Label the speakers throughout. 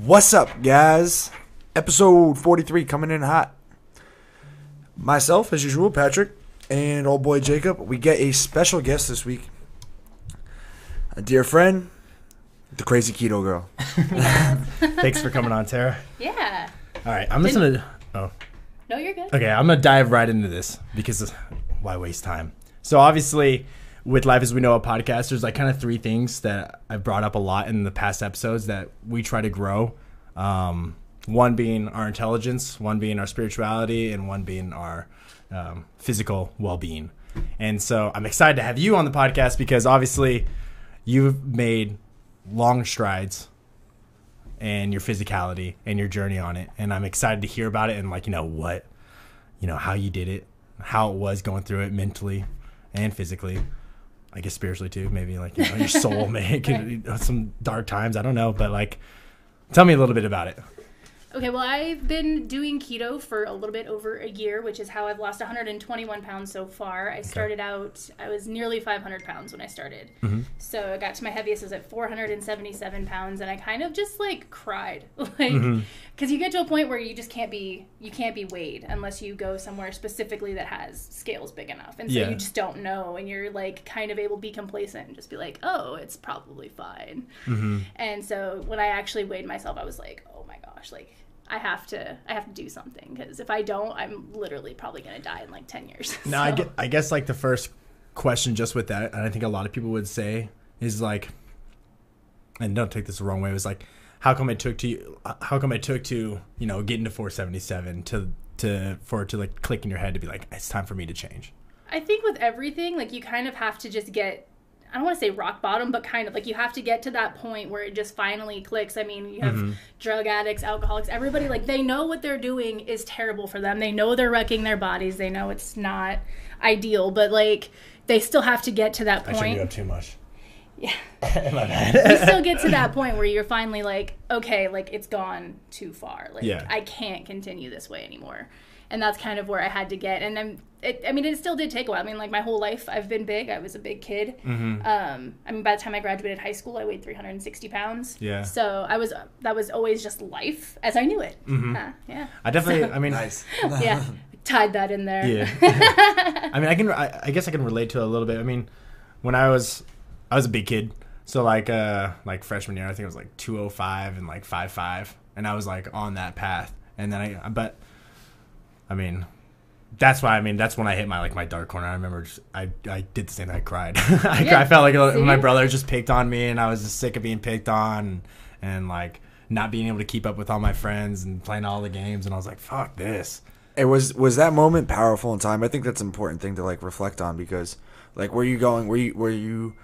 Speaker 1: What's up, guys? Episode 43 coming in hot. Myself, as usual, Patrick, and old boy Jacob. We get a special guest this week. A dear friend, the crazy keto girl.
Speaker 2: Thanks for coming on, Tara.
Speaker 3: Yeah.
Speaker 2: All right, I'm just gonna. Oh,
Speaker 3: No, you're good.
Speaker 2: okay. I'm gonna dive right into this because why waste time? So obviously, with life as we know, a podcast, there's like kind of three things that I've brought up a lot in the past episodes that we try to grow. Um, one being our intelligence, one being our spirituality, and one being our um, physical well-being. And so I'm excited to have you on the podcast because obviously you've made long strides and your physicality and your journey on it. And I'm excited to hear about it and like, you know, what, you know, how you did it, how it was going through it mentally and physically. I guess spiritually too, maybe like you know, your soul, may could, some dark times. I don't know, but like, tell me a little bit about it.
Speaker 3: Okay, well, I've been doing keto for a little bit over a year, which is how I've lost 121 pounds so far. I started out, I was nearly 500 pounds when I started.
Speaker 2: Mm-hmm.
Speaker 3: So I got to my heaviest, I was at 477 pounds, and I kind of just like cried. Like,
Speaker 2: Mm-hmm.
Speaker 3: because you get to a point where you just can't be, you can't be weighed unless you go somewhere specifically that has scales big enough. And so
Speaker 2: Yeah.
Speaker 3: you just don't know, and you're like kind of able to be complacent and just be like, oh, it's probably fine.
Speaker 2: Mm-hmm.
Speaker 3: And so when I actually weighed myself, I was like, oh my gosh, like I have to, I have to do something because if I don't, I'm literally probably gonna die in like ten years.
Speaker 2: Now, I,
Speaker 3: So-
Speaker 2: get, I guess like the first question just with that, and I think a lot of people would say is like, and don't take this the wrong way, was like, how come it took to you, uh, how come it took to, you know, getting to 477 to, to, for it to like click in your head to be like, it's time for me to change.
Speaker 3: I think with everything, like you kind of have to just get. I don't want to say rock bottom, but kind of like you have to get to that point where it just finally clicks. I mean, you have
Speaker 2: Mm-hmm.
Speaker 3: drug addicts, alcoholics, everybody like they know what they're doing is terrible for them. They know they're wrecking their bodies. They know it's not ideal, but like they still have to get to that
Speaker 2: I
Speaker 3: point.
Speaker 2: shouldn't go too much.
Speaker 3: Yeah. You still get to that point where you're finally like, okay, like it's gone too far. Like
Speaker 2: Yeah.
Speaker 3: I can't continue this way anymore. And that's kind of where I had to get. And then, it, I mean, it still did take a while. I mean, like my whole life, I've been big. I was a big kid.
Speaker 2: Mm-hmm.
Speaker 3: Um, I mean, by the time I graduated high school, I weighed 360 pounds.
Speaker 2: Yeah.
Speaker 3: So I was, that was always just life as I knew it.
Speaker 2: Mm-hmm.
Speaker 3: Uh, yeah.
Speaker 2: I definitely, I mean,
Speaker 1: Nice.
Speaker 3: Yeah. Tied that in there.
Speaker 2: Yeah. I mean, I can. I, I guess I can relate to it a little bit. I mean, when I was, I was a big kid. So like, uh, like freshman year, I think it was like two oh five and like five five, and I was like on that path. And then I, but, I mean, that's why. I mean, that's when I hit my like my dark corner. I remember just, I I did the same. thing. I cried. I,
Speaker 3: Yeah.
Speaker 2: I felt like uh,
Speaker 3: See?
Speaker 2: my brother just picked on me, and I was just sick of being picked on, and, and like not being able to keep up with all my friends and playing all the games. And I was like, fuck this.
Speaker 1: It was was that moment powerful in time? I think that's an important thing to like reflect on because like were you going were you were you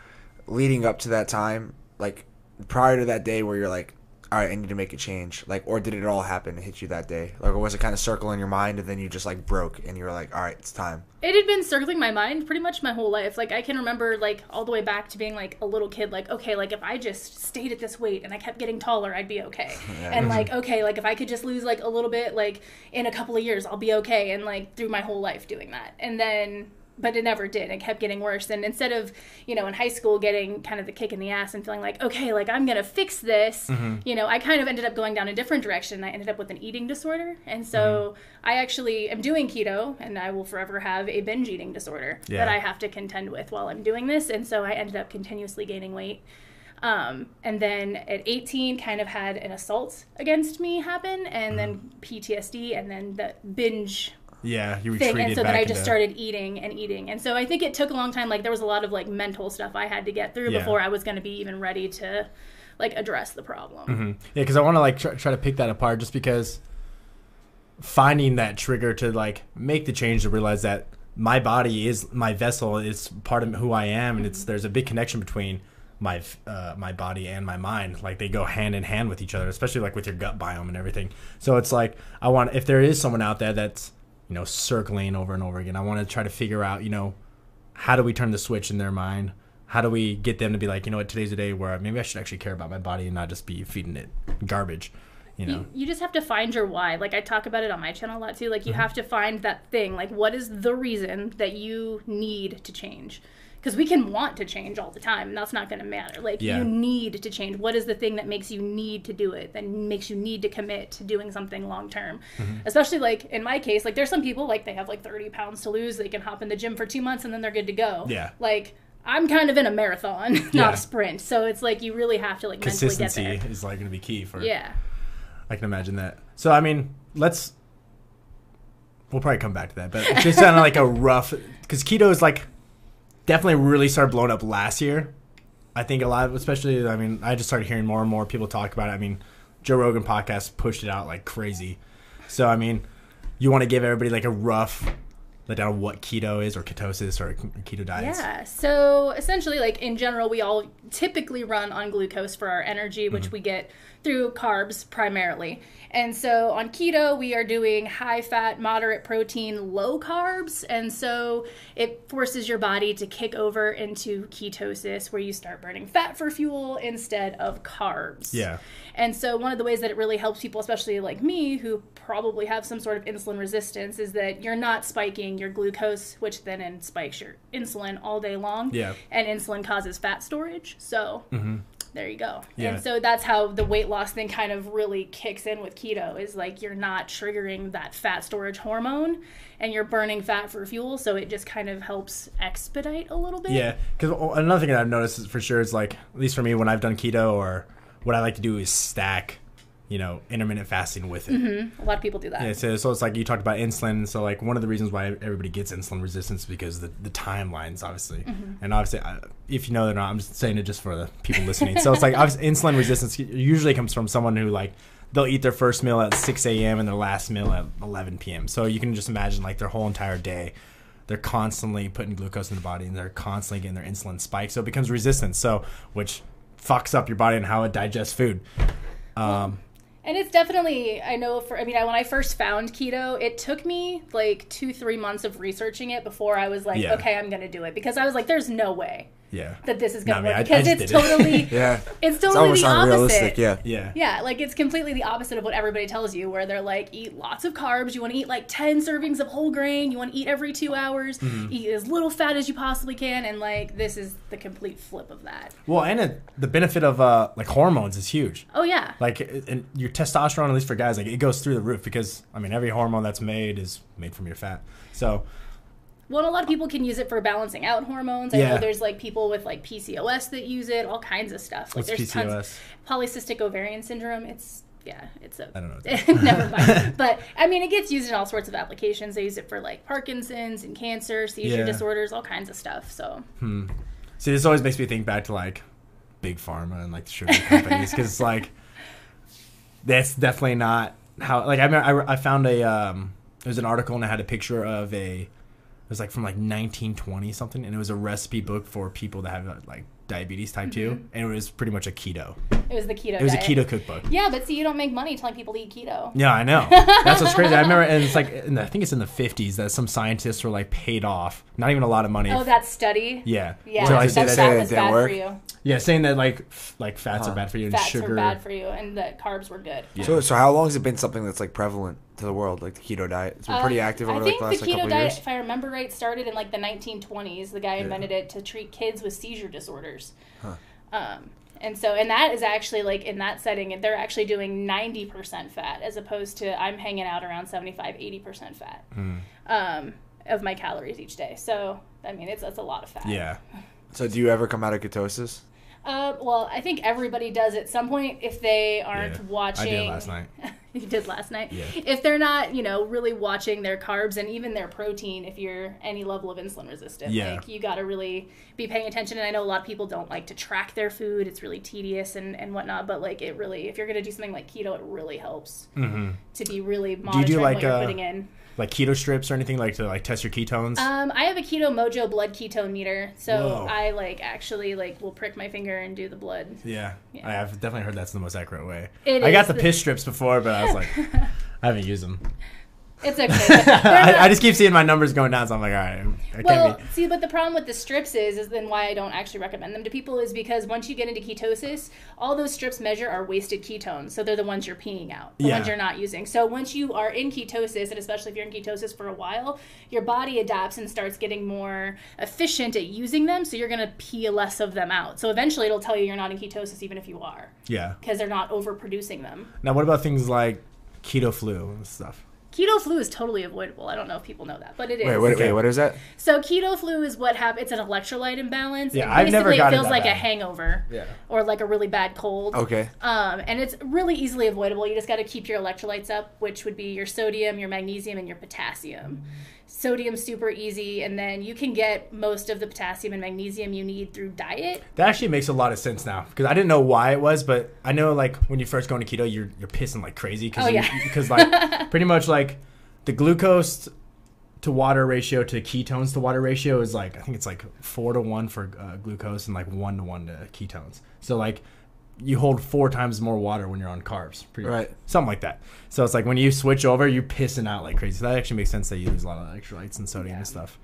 Speaker 1: leading up to that time like prior to that day where you're like all right I need to make a change like or did it all happen and hit you that day like or was it kind of circling in your mind and then you just like broke and you were like all right it's time
Speaker 3: it had been circling my mind pretty much my whole life. Like I can remember like all the way back to being like a little kid like okay, like if I just stayed at this weight and I kept getting taller, I'd be okay. And like okay, like if I could just lose like a little bit like in a couple of years, I'll be okay and like through my whole life doing that. And then but it never did. It kept getting worse. And instead of, you know, in high school getting kind of the kick in the ass and feeling like, okay, like I'm going to fix this, mm-hmm. you know, I kind of ended up going down a different direction. I ended up with an eating disorder. And so mm-hmm. I actually am doing keto and I will forever have a binge eating disorder
Speaker 2: Yeah.
Speaker 3: that I have to contend with while I'm doing this. And so I ended up continuously gaining weight. Um, and then at 18, kind of had an assault against me happen, and then mm-hmm. PTSD, and then the binge
Speaker 2: Yeah, you
Speaker 3: thing and so then i just
Speaker 2: into-
Speaker 3: started eating and eating and so i think it took a long time like there was a lot of like mental stuff i had to get through
Speaker 2: Yeah.
Speaker 3: before i was going to be even ready to like address the problem
Speaker 2: Yeah, because I want to like try, try to pick that apart, just because finding that trigger to like make the change to realize that my body is my vessel is part of who I am, and it's there's a big connection between my uh, my body and my mind. Like they go hand in hand with each other, especially like with your gut biome and everything. So it's like I want if there is someone out there that's you know circling over and over again, I want to try to figure out you know how do we turn the switch in their mind? How do we get them to be like you know what? Today's a day where maybe i should actually care about my body and not just be feeding it garbage you know?
Speaker 3: You, you just have to find your why. Like i talk about it on my channel a lot too. Like you
Speaker 2: Mm-hmm.
Speaker 3: have to find that thing. Like what is the reason that you need to change because we can want to change all the time and that's not going to matter like
Speaker 2: Yeah.
Speaker 3: you need to change what is the thing that makes you need to do it that makes you need to commit to doing something long term
Speaker 2: Mm-hmm.
Speaker 3: especially like in my case like there's some people like they have like 30 pounds to lose they can hop in the gym for two months and then they're good to go
Speaker 2: Yeah.
Speaker 3: like i'm kind of in a marathon not
Speaker 2: Yeah.
Speaker 3: a sprint so it's like you really have to like mentally get
Speaker 2: Consistency is like going to be key for.
Speaker 3: yeah
Speaker 2: I can imagine that. So I mean, let's. We'll probably come back to that, but it's just kind of like a rough because keto is like definitely really started blowing up last year. I think a lot, of, especially. I mean, I just started hearing more and more people talk about it. I mean, Joe Rogan podcast pushed it out like crazy. So I mean, you want to give everybody like a rough let down what keto is or ketosis or keto diets.
Speaker 3: Yeah. So essentially, like in general, we all typically run on glucose for our energy, which mm-hmm. we get through carbs primarily. And so on keto, we are doing high fat, moderate protein, low carbs. And so it forces your body to kick over into ketosis, where you start burning fat for fuel instead of carbs.
Speaker 2: Yeah.
Speaker 3: And so, one of the ways that it really helps people, especially like me, who probably have some sort of insulin resistance, is that you're not spiking your glucose, which then spikes your insulin all day long.
Speaker 2: Yeah.
Speaker 3: And insulin causes fat storage. So, mm-hmm. There you go.
Speaker 2: Yeah.
Speaker 3: And so, that's how the weight loss thing kind of really kicks in with keto is like you're not triggering that fat storage hormone and you're burning fat for fuel. So, it just kind of helps expedite a little bit.
Speaker 2: Yeah, because another thing that I've noticed is for sure is like at least for me when I've done keto or what I like to do is stack, you know, intermittent fasting with it.
Speaker 3: A lot of people do that.
Speaker 2: Yeah, so, so it's like you talked about insulin. So like one of the reasons why everybody gets insulin resistance is because the the timelines obviously, and obviously I, if you know they're not, I'm just saying it just for the people listening. so it's like obviously insulin resistance usually comes from someone who like they'll eat their first meal at 6 a.m. and their last meal at 11 p.m. So you can just imagine like their whole entire day. They're constantly putting glucose in the body and they're constantly getting their insulin spike. So it becomes resistance. So which fucks up your body and how it digests food. Um,
Speaker 3: And it's definitely, I know for, I mean, I, when I first found keto, it took me like two, three months of researching it before I was like,
Speaker 2: Yeah.
Speaker 3: okay, I'm going to do it. Because I was like, there's no way
Speaker 2: yeah.
Speaker 3: that this is going to
Speaker 2: mean, I-
Speaker 3: work.
Speaker 2: I
Speaker 3: Because
Speaker 2: just
Speaker 3: it's
Speaker 2: did it.
Speaker 3: totally,
Speaker 1: Yeah.
Speaker 3: it's
Speaker 1: It's
Speaker 3: totally
Speaker 1: almost
Speaker 3: the opposite.
Speaker 1: Yeah.
Speaker 2: Yeah.
Speaker 3: Yeah, like it's completely the opposite of what everybody tells you, where they're like, eat lots of carbs. You want to eat like 10 servings of whole grain. You want to eat every two hours.
Speaker 2: Mm-hmm.
Speaker 3: Eat as little fat as you possibly can. And like, this is the complete flip of that.
Speaker 2: Well, and it, the benefit of uh, like hormones is huge.
Speaker 3: Oh, yeah.
Speaker 2: Like, and your testosterone, at least for guys, like it goes through the roof because I mean, every hormone that's made is made from your fat. So
Speaker 3: Well, a lot of people can use it for balancing out hormones. I
Speaker 2: Yeah.
Speaker 3: know there's like people with like PCOS that use it, all kinds of stuff. Like
Speaker 2: what's
Speaker 3: there's
Speaker 2: PCOS?
Speaker 3: tons polycystic ovarian syndrome. It's yeah, it's a
Speaker 2: I don't know.
Speaker 3: Never mind. But I mean, it gets used in all sorts of applications. They use it for like Parkinson's and cancer, seizure
Speaker 2: Yeah.
Speaker 3: disorders, all kinds of stuff. So Hmm.
Speaker 2: See, this always makes me think back to like big pharma and like the sugar companies because it's like that's definitely not how. Like I remember, I, I found a um, there was an article and it had a picture of a it was like from like 1920 something and it was a recipe book for people that have like diabetes type 2 mm-hmm. and it was pretty much a keto
Speaker 3: it was the keto.
Speaker 2: it was a keto cookbook
Speaker 3: Yeah, but see, you don't make money telling people to eat keto.
Speaker 2: Yeah, I know. That's what's crazy. I remember, and it's like, in the, I think it's in the fifties that some scientists were like paid off, not even a lot of money.
Speaker 3: Oh, that study.
Speaker 2: yeah,
Speaker 3: Yeah,
Speaker 2: So I
Speaker 3: that
Speaker 2: say
Speaker 3: fat
Speaker 2: that,
Speaker 1: it
Speaker 3: was bad
Speaker 1: work?
Speaker 3: for you.
Speaker 2: yeah, saying that like, f- like fats are bad for you and
Speaker 3: Fats
Speaker 2: sugar.
Speaker 3: were bad for you, and that carbs were good. Yeah.
Speaker 1: So, so how long has it been something that's like prevalent to the world, like the keto diet? It's been pretty
Speaker 3: Uh,
Speaker 1: active over
Speaker 3: I
Speaker 1: like
Speaker 3: think
Speaker 1: the last
Speaker 3: the
Speaker 1: like,
Speaker 3: keto
Speaker 1: couple
Speaker 3: diet,
Speaker 1: years.
Speaker 3: if I remember right, started in like the 1920s. The guy invented it to treat kids with seizure disorders. Huh. Um, and so, and that is actually like in that setting, they're actually doing 90% fat as opposed to I'm hanging out around 75, 80% fat
Speaker 2: Hmm.
Speaker 3: um, of my calories each day. So, I mean, it's that's a lot of fat.
Speaker 2: Yeah,
Speaker 1: So do you ever come out of ketosis?
Speaker 3: Uh, well, I think everybody does at some point if they aren't
Speaker 2: Yeah.
Speaker 3: watching.
Speaker 2: I did last night.
Speaker 3: you did last night.
Speaker 2: Yeah.
Speaker 3: If they're not, you know, really watching their carbs and even their protein, if you're any level of insulin resistant,
Speaker 2: Yeah.
Speaker 3: like you got to really be paying attention. And I know a lot of people don't like to track their food; it's really tedious and and whatnot. But like, it really, if you're gonna do something like keto, it really helps
Speaker 2: hmm
Speaker 3: to be really monitoring
Speaker 2: do, like,
Speaker 3: what you're
Speaker 2: uh,
Speaker 3: putting in.
Speaker 2: Like keto strips or anything like to like test your ketones.
Speaker 3: Um, I have a Keto Mojo blood ketone meter, so
Speaker 2: Whoa.
Speaker 3: I like actually like will prick my finger and do the blood.
Speaker 2: yeah.
Speaker 3: yeah.
Speaker 2: I have definitely heard that's the most accurate way.
Speaker 3: It
Speaker 2: I got the
Speaker 3: the-
Speaker 2: piss strips before, but I was like, I haven't used them.
Speaker 3: It's okay.
Speaker 2: I, I just keep seeing my numbers going down, so I'm like, all right,
Speaker 3: Well, see, but the problem with the strips is, is then why I don't actually recommend them to people is because once you get into ketosis, all those strips measure are wasted ketones. So they're the ones you're peeing out, the
Speaker 2: Yeah.
Speaker 3: ones you're not using. So once you are in ketosis, and especially if you're in ketosis for a while, your body adapts and starts getting more efficient at using them. So you're going to pee less of them out. So eventually it'll tell you you're not in ketosis, even if you are,
Speaker 2: Yeah.
Speaker 3: because they're not overproducing them.
Speaker 2: Now, what about things like keto flu and stuff?
Speaker 3: Keto flu is totally avoidable. I don't know if people know that, but it is.
Speaker 1: Wait, wait,
Speaker 2: Okay.
Speaker 1: wait, what is that?
Speaker 3: So keto flu is what happens. It's an electrolyte imbalance.
Speaker 2: Yeah, I've never
Speaker 3: basically
Speaker 2: gotten
Speaker 3: it feels
Speaker 2: that
Speaker 3: like a hangover.
Speaker 2: Yeah.
Speaker 3: Or like a really bad cold.
Speaker 1: Okay.
Speaker 3: Um, and it's really easily avoidable. You just got to keep your electrolytes up, which would be your sodium, your magnesium, and your potassium. Sodium super easy, and then you can get most of the potassium and magnesium you need through diet.
Speaker 2: That actually makes a lot of sense now because I didn't know why it was, but I know like when you first go into keto, you're you're pissing like crazy because
Speaker 3: Oh, yeah.
Speaker 2: because like pretty much like the glucose to water ratio to ketones to water ratio is like I think it's like four to one for uh, glucose and like one to one to ketones. So like you hold four times more water when you're on carbs, pretty
Speaker 1: Right.
Speaker 2: Something like that. So it's like when you switch over, you're pissing out like crazy. So that actually makes sense that you lose a lot of electrolytes and sodium
Speaker 3: Yeah.
Speaker 2: and stuff.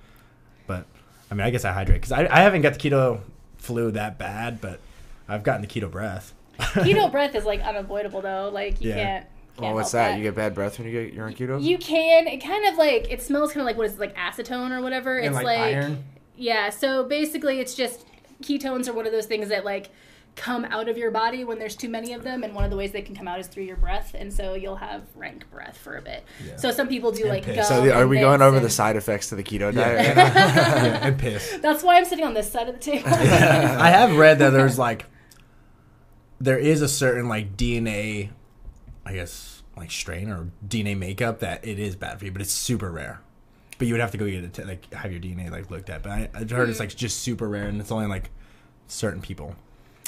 Speaker 2: But I mean, I guess I hydrate because I, I haven't got the keto flu that bad, but I've gotten the keto breath.
Speaker 3: Keto breath is like unavoidable though. Like you
Speaker 2: Yeah.
Speaker 3: can't. Can't
Speaker 1: Well, what's
Speaker 3: help
Speaker 1: that? You get bad breath when you get you're on keto.
Speaker 3: You can. It kind of like it smells kind of like what is it, like acetone or whatever.
Speaker 2: and
Speaker 3: it's
Speaker 2: like,
Speaker 3: like
Speaker 2: iron.
Speaker 3: Yeah, so basically it's just ketones are one of those things that like come out of your body when there's too many of them and one of the ways they can come out is through your breath and so you'll have rank breath for a bit.
Speaker 2: Yeah.
Speaker 3: So some people do
Speaker 2: And
Speaker 3: like
Speaker 2: piss.
Speaker 3: gum
Speaker 1: so the, are
Speaker 3: and
Speaker 1: we going
Speaker 3: mints
Speaker 1: over the side effects to the keto
Speaker 2: Yeah.
Speaker 1: diet?
Speaker 2: yeah, and piss.
Speaker 3: That's why I'm sitting on this side of the table.
Speaker 2: I have read that there's like there is a certain like DNA, I guess like strain or DNA makeup that it is bad for you, but it's super rare. But you would have to go get it to, like have your DNA like looked at. But I, I've heard it's
Speaker 3: Hmm.
Speaker 2: like just super rare and it's only like certain people.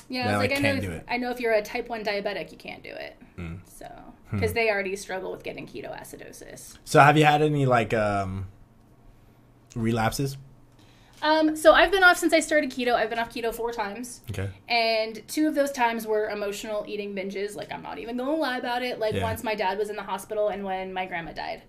Speaker 3: yeah,
Speaker 2: That,
Speaker 3: it's
Speaker 2: like,
Speaker 3: like I know if,
Speaker 2: do it.
Speaker 3: I know if you're a type 1 diabetic you can't do it.
Speaker 2: Mm.
Speaker 3: So
Speaker 2: Hmm.
Speaker 3: because they already struggle with getting ketoacidosis.
Speaker 2: So have you had any like um relapses?
Speaker 3: Um, so I've been off since I started keto. I've been off keto four times.
Speaker 2: Okay.
Speaker 3: And two of those times were emotional eating binges. Like, I'm not even going to lie about it. Like,
Speaker 2: Yeah.
Speaker 3: once my dad was in the hospital and when my grandma died.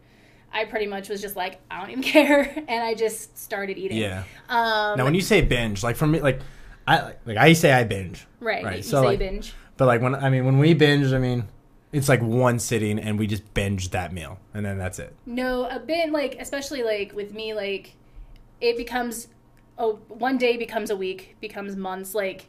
Speaker 3: I pretty much was just like, I don't even care. And I just started eating.
Speaker 2: Yeah.
Speaker 3: Um,
Speaker 2: Now when you say binge, like for me, like I like I say I binge,
Speaker 3: right,
Speaker 2: right,
Speaker 3: you
Speaker 2: so,
Speaker 3: say
Speaker 2: like-
Speaker 3: binge.
Speaker 2: but like when I mean when we binge, I mean it's like one sitting and we just binge that meal and then that's it.
Speaker 3: No, a bit like, especially like with me, like, it becomes, oh, one day becomes a week, becomes months. Like,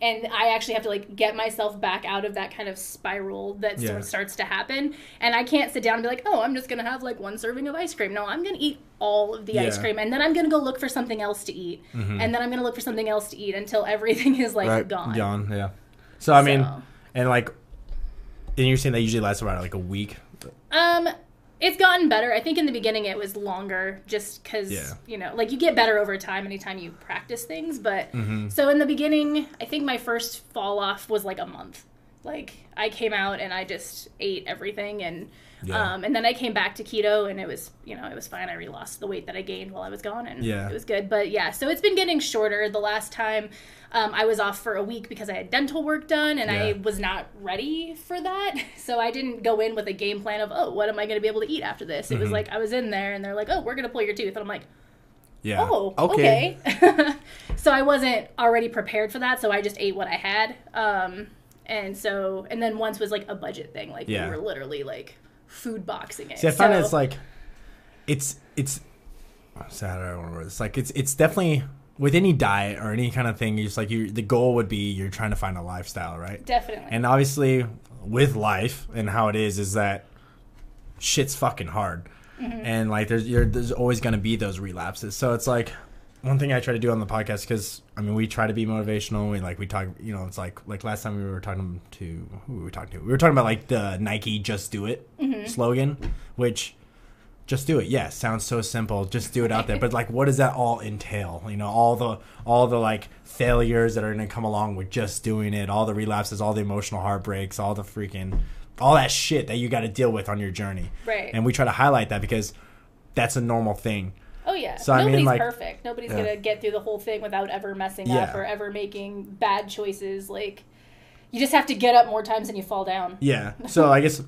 Speaker 3: and I actually have to like get myself back out of that kind of spiral that
Speaker 2: Yeah.
Speaker 3: sort of starts to happen. And I can't sit down and be like, oh, I'm just gonna have like one serving of ice cream. No, I'm gonna eat all of the ice
Speaker 2: Yeah. Mm-hmm.
Speaker 3: cream, and then I'm gonna go look for something else to eat, and then I'm gonna look for something else to eat until everything is like
Speaker 1: Right.
Speaker 3: gone.
Speaker 2: Gone, yeah. So I mean, and like, and you're saying that usually lasts about like a week.
Speaker 3: Um, it's gotten better. I think in the beginning it was longer, just because
Speaker 2: Yeah.
Speaker 3: you know, like you get better over time anytime you practice things. But
Speaker 2: Mm-hmm.
Speaker 3: so in the beginning, I think my first fall off was like a month. Like I came out and I just ate everything, and
Speaker 2: Yeah.
Speaker 3: um, and then I came back to keto, and it was you know it was fine. I re-lost the weight that I gained while I was gone, and
Speaker 2: Yeah.
Speaker 3: it was good. But yeah, so it's been getting shorter. The last time. Um, I was off for a week because I had dental work done and I was not ready for that. So I didn't go in with a game plan of, oh, what am I going to be able to eat after this? It was
Speaker 2: Mhm.
Speaker 3: like I was in there and they're like, oh, we're going to pull your tooth. And I'm like,
Speaker 2: Yeah.
Speaker 3: oh,
Speaker 1: Okay.
Speaker 3: okay. so I wasn't already prepared for that. So I just ate what I had. Um, and so, and then once was like a budget thing. Like
Speaker 2: Yeah.
Speaker 3: we were literally like food boxing it.
Speaker 2: See, I find
Speaker 3: so,
Speaker 2: it's like, it's it's. Sad. I don't know. It's like it's it's definitely with any diet or any kind of thing. It's like you the goal would be you're trying to find a lifestyle, right?
Speaker 3: definitely.
Speaker 2: And obviously, with life and how it is, is that shit's fucking hard, mm-hmm. and like there's you're, there's always gonna be those relapses. So it's like one thing I try to do on the podcast because I mean we try to be motivational. We like we talk, you know, it's like like last time we were talking to who were we talking to? We were talking about like the Nike "Just Do It" mm-hmm. slogan, which just do it. Yes, sounds so simple. Just do it out there. But like, what does that all entail? You know, all the all the like failures that are going to come along with just doing it, all the relapses, all the emotional heartbreaks, all the freaking all that shit that you got to deal with on your journey.
Speaker 3: Right.
Speaker 2: And we try to highlight that because that's a normal thing.
Speaker 3: Oh yeah.
Speaker 2: So, I mean,
Speaker 3: Nobody's
Speaker 2: like-
Speaker 3: perfect. Nobody's
Speaker 1: Yeah.
Speaker 3: gonna get through the whole thing without ever messing
Speaker 2: Yeah.
Speaker 3: up or ever making bad choices. Like you just have to get up more times than you fall down.
Speaker 2: Yeah. So I guess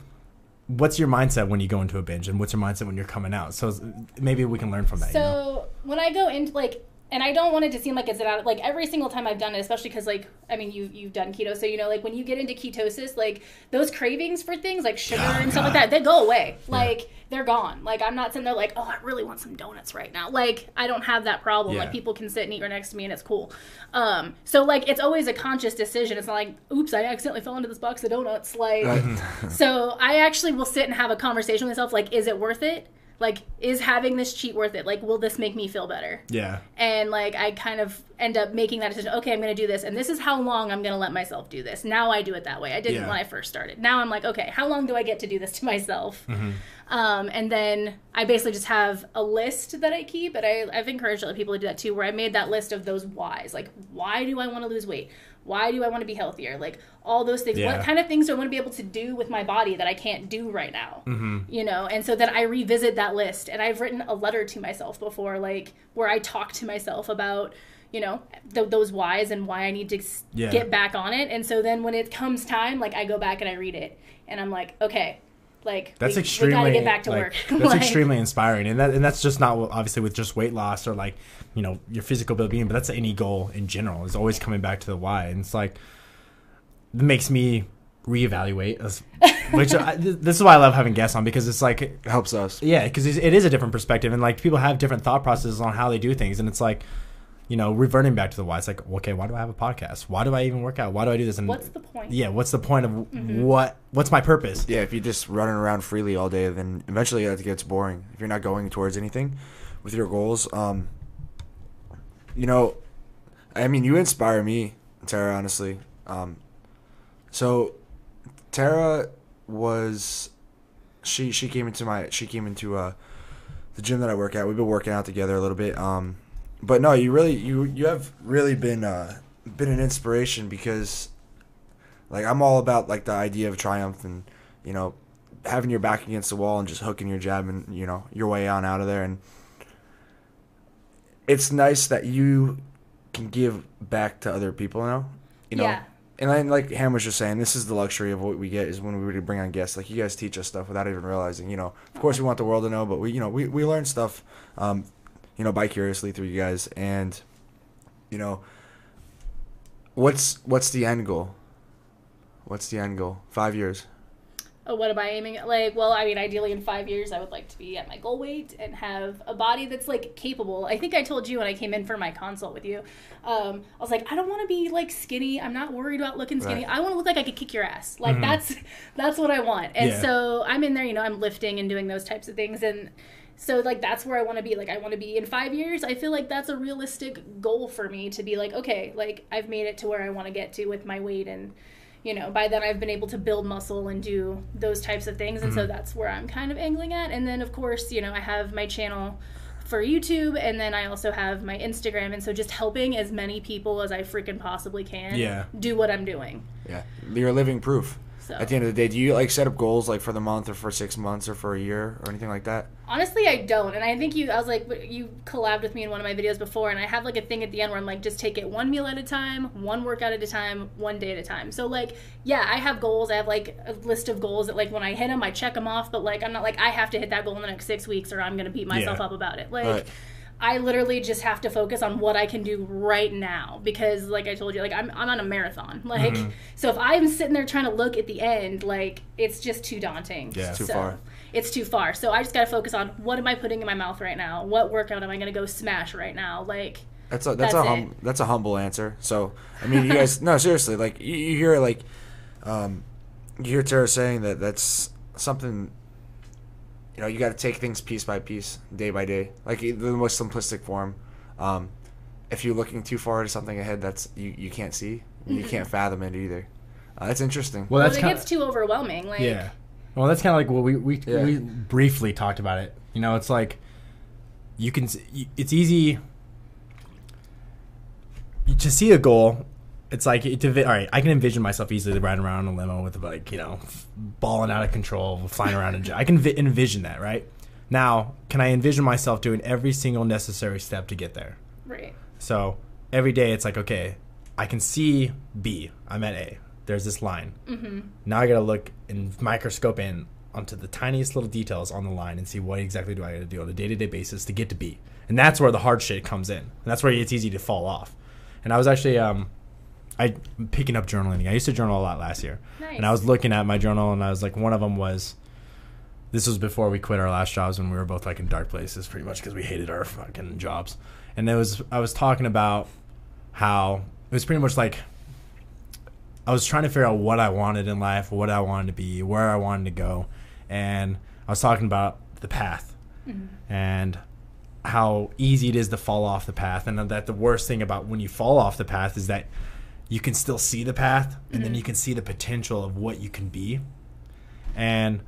Speaker 2: what's your mindset when you go into a binge, and what's your mindset when you're coming out? So maybe we can learn from that.
Speaker 3: So
Speaker 2: you know?
Speaker 3: when I go into like, and I don't want it to seem like it's out like every single time I've done it, especially because like I mean you you've done keto, so you know like when you get into ketosis, like those cravings for things like sugar
Speaker 2: Oh,
Speaker 3: and stuff like that, they go away. Like they're gone. Like I'm not sitting there like oh I really want some donuts right now. Like I don't have that problem.
Speaker 2: Yeah.
Speaker 3: Like people can sit and eat right next to me and it's cool. Um, so like it's always a conscious decision. It's not like oops I accidentally fell into this box of donuts. Like so I actually will sit and have a conversation with myself like is it worth it? Like is having this cheat worth it? Like will this make me feel better?
Speaker 2: yeah,
Speaker 3: and like I kind of end up making that decision. Okay, I'm to do this, and this is how long I'm to let myself do this. Now I do it that way. I didn't
Speaker 2: Yeah.
Speaker 3: when I first started. Now I'm like, okay, how long do I get to do this to myself? Um, and then I basically just have a list that I keep, and I, I've encouraged other people to do that too, where I made that list of those whys. Like, why do I want to lose weight? Why do I want to be healthier? Like all those things.
Speaker 2: Yeah.
Speaker 3: What kind of things do I want to be able to do with my body that I can't do right now? Mm-hmm. You know, and so then I revisit that list, and I've written a letter to myself before, like where I talk to myself about you know th- those whys and why I need to s-
Speaker 2: Yeah.
Speaker 3: get back on it. And so then when it comes time, like I go back and I read it, and I'm like, okay, like
Speaker 2: that's
Speaker 3: we,
Speaker 2: extremely.
Speaker 3: we gotta get back to
Speaker 2: like,
Speaker 3: work.
Speaker 2: That's
Speaker 3: Like,
Speaker 2: extremely inspiring, and that and that's just not obviously with just weight loss or like you know your physical well-being, but that's any goal in general. Is always coming back to the why, and it's like it makes me reevaluate. As, which I, this is why I love having guests on because it's like
Speaker 1: It helps us.
Speaker 2: yeah, because it is a different perspective, and like people have different thought processes on how they do things, and it's like, you know, reverting back to the why. It's like, okay, why do I have a podcast? Why do I even work out? Why do I do this? And
Speaker 3: What's the point?
Speaker 2: yeah, what's the point of
Speaker 3: Mm-hmm.
Speaker 2: what? What's my purpose?
Speaker 1: Yeah, if you're just running around freely all day, then eventually that gets boring. If you're not going towards anything with your goals, um, you know, I mean, you inspire me, Tara. Honestly, um, so Tara was she she came into my she came into uh the gym that I work at. We've been working out together a little bit. Um, but no, you really you you have really been uh been an inspiration because like I'm all about like the idea of triumph and you know having your back against the wall and just hooking your jab and you know your way on out of there and it's nice that you can give back to other people now you know?
Speaker 3: Yeah.
Speaker 1: and then like Ham was just saying this is the luxury of what we get is when we really bring on guests. Like you guys teach us stuff without even realizing you know? Of course we want the world to know but we you know we, we learn stuff um you know by curiously through you guys. And you know what's what's the end goal? What's the end goal? Five years
Speaker 3: Oh, what am I aiming at? Like, well, I mean, ideally in five years, I would like to be at my goal weight and have a body that's like capable. I think I told you when I came in for my consult with you, um, I was like, I don't want to be like skinny. I'm not worried about looking skinny.
Speaker 1: Right.
Speaker 3: I want to look like I could kick your ass. Like that's that's what I want. And
Speaker 2: Yeah.
Speaker 3: so I'm in there, you know, I'm lifting and doing those types of things, and so like that's where I want to be. Like I want to be in five years. I feel like that's a realistic goal for me to be like, okay, like I've made it to where I want to get to with my weight and you know, by then I've been able to build muscle and do those types of things. And so mm-hmm. that's where I'm kind of angling at. And then, of course, you know, I have my channel for YouTube and then I also have my Instagram. And so just helping as many people as I freaking possibly can
Speaker 2: Yeah.
Speaker 3: do what I'm doing.
Speaker 1: yeah you're living proof
Speaker 3: So
Speaker 1: at the end of the day do you like set up goals like for the month or for six months or for a year or anything like that
Speaker 3: honestly, I don't. And I think you, I was like, you collabed with me in one of my videos before. And I have like a thing at the end where I'm like, just take it one meal at a time, one workout at a time, one day at a time. So, like, yeah, I have goals. I have like a list of goals that, like, when I hit them, I check them off. But, like, I'm not like, I have to hit that goal in the next six weeks or I'm going to beat myself
Speaker 2: Yeah.
Speaker 3: up about it. Like,
Speaker 1: Right.
Speaker 3: I literally just have to focus on what I can do right now because, like I told you, like I'm, I'm on a marathon. Like, so if I'm sitting there trying to look at the end, like it's just too daunting.
Speaker 2: Yeah. It's
Speaker 1: too
Speaker 3: So,
Speaker 1: far.
Speaker 3: It's too far. So I just got to focus on what am I putting in my mouth right now? What workout am I going to go smash right now? Like,
Speaker 1: That's a that's,
Speaker 3: That's
Speaker 1: a hum, that's a humble answer. So I mean, you guys, no, seriously, like you, you hear like, um, you hear Tara saying that that's something. You know, you got to take things piece by piece, day by day, like the most simplistic form. Um, if you're looking too far to something ahead, that's you, you can't see, you can't fathom it either. Uh, that's interesting.
Speaker 2: Well,
Speaker 3: well,
Speaker 2: that's
Speaker 3: it
Speaker 2: kind
Speaker 3: gets too overwhelming. Like,
Speaker 2: yeah. Well, that's kind of like what we we,
Speaker 1: Yeah.
Speaker 2: we briefly talked about it. You know, it's like you can. s- y- It's easy to see a goal. It's like it, all right. I can envision myself easily riding around in a limo with like you know, balling out of control, flying around. In, jet. I can vi- envision that, right? Now, can I envision myself doing every single necessary step to get there?
Speaker 3: right.
Speaker 2: So every day it's like, okay, I can see B. I'm at A. There's this line. Mm-hmm. Now I gotta look and microscope in onto the tiniest little details on the line and see what exactly do I got to do on a day to day basis to get to B. And that's where the hard shit comes in. And that's where it's easy to fall off. And I was actually um, I picking up journaling. I used to journal a lot last year,
Speaker 3: Nice.
Speaker 2: and I was looking at my journal, and I was like, one of them was. This was before we quit our last jobs when we were both like in dark places, pretty much because we hated our fucking jobs. And it was I was talking about how it was pretty much like I was trying to figure out what I wanted in life, what I wanted to be, where I wanted to go, and I was talking about the path mm-hmm. and how easy it is to fall off the path, and that the worst thing about when you fall off the path is that you can still see the path, and then you can see the potential of what you can be, and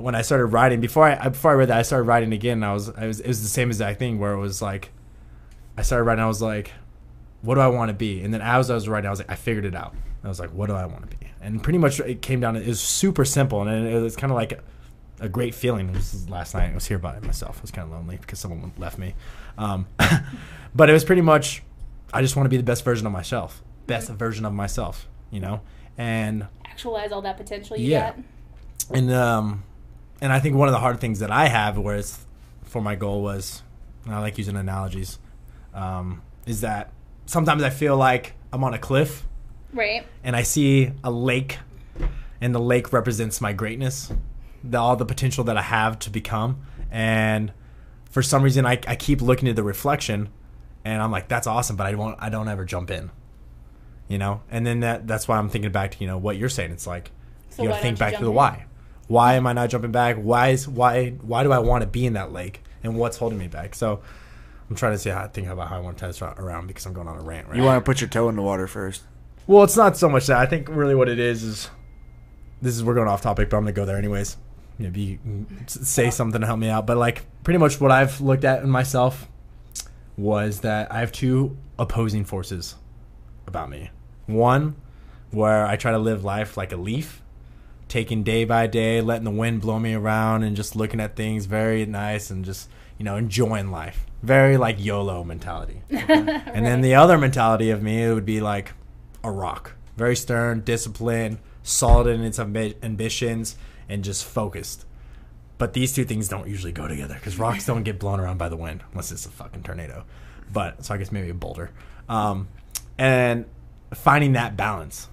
Speaker 2: when I started writing before I before I read that I started writing again. And I was I was it was the same exact thing where it was like I started writing. I was like, what do I want to be? And then as I was writing, I was like, I figured it out. I was like, what do I want to be? And pretty much it came down. It was super simple, and it was kind of like a, a great feeling. It was last night. I was here by myself. I was kind of lonely because someone left me. Um, but it was pretty much, I just want to be the best version of myself, best version of myself. You know, and
Speaker 3: Actualize all that potential you
Speaker 2: Yeah.
Speaker 3: got.
Speaker 2: and um, and I think one of the hard things that I have, where it's for my goal was, and I like using analogies, um, is that sometimes I feel like I'm on a cliff
Speaker 3: Right.
Speaker 2: and I see a lake, and the lake represents my greatness, the, all the potential that I have to become, and for some reason I, I keep looking at the reflection, and I'm like, that's awesome, but I won't, I don't ever jump in, you know, and then that that's why I'm thinking back to you know what you're saying. It's like
Speaker 3: So
Speaker 2: you
Speaker 3: why
Speaker 2: gotta think back to the
Speaker 3: in?
Speaker 2: why. Why am I not jumping back? Why is why why do I want to be in that lake, and what's holding me back? So. I'm trying to see how I think about how I want to test around because I'm going on a rant right
Speaker 1: You want to put your toe in the water first.
Speaker 2: well, it's not so much that. I think really what it is is this is we're going off topic, but I'm gonna go there anyways. Maybe you can s- say something to help me out. But like pretty much what I've looked at in myself was that I have two opposing forces about me. One, where I try to live life like a leaf, taking day by day, letting the wind blow me around, and just looking at things very nice and just you know enjoying life. Very like YOLO mentality. And then the other mentality of me it would be like a rock, very stern, disciplined, solid in its ambi- ambitions, and just focused. But these two things don't usually go together because rocks don't get blown around by the wind unless it's a fucking tornado. But so I guess maybe a boulder. Um, and finding that balance.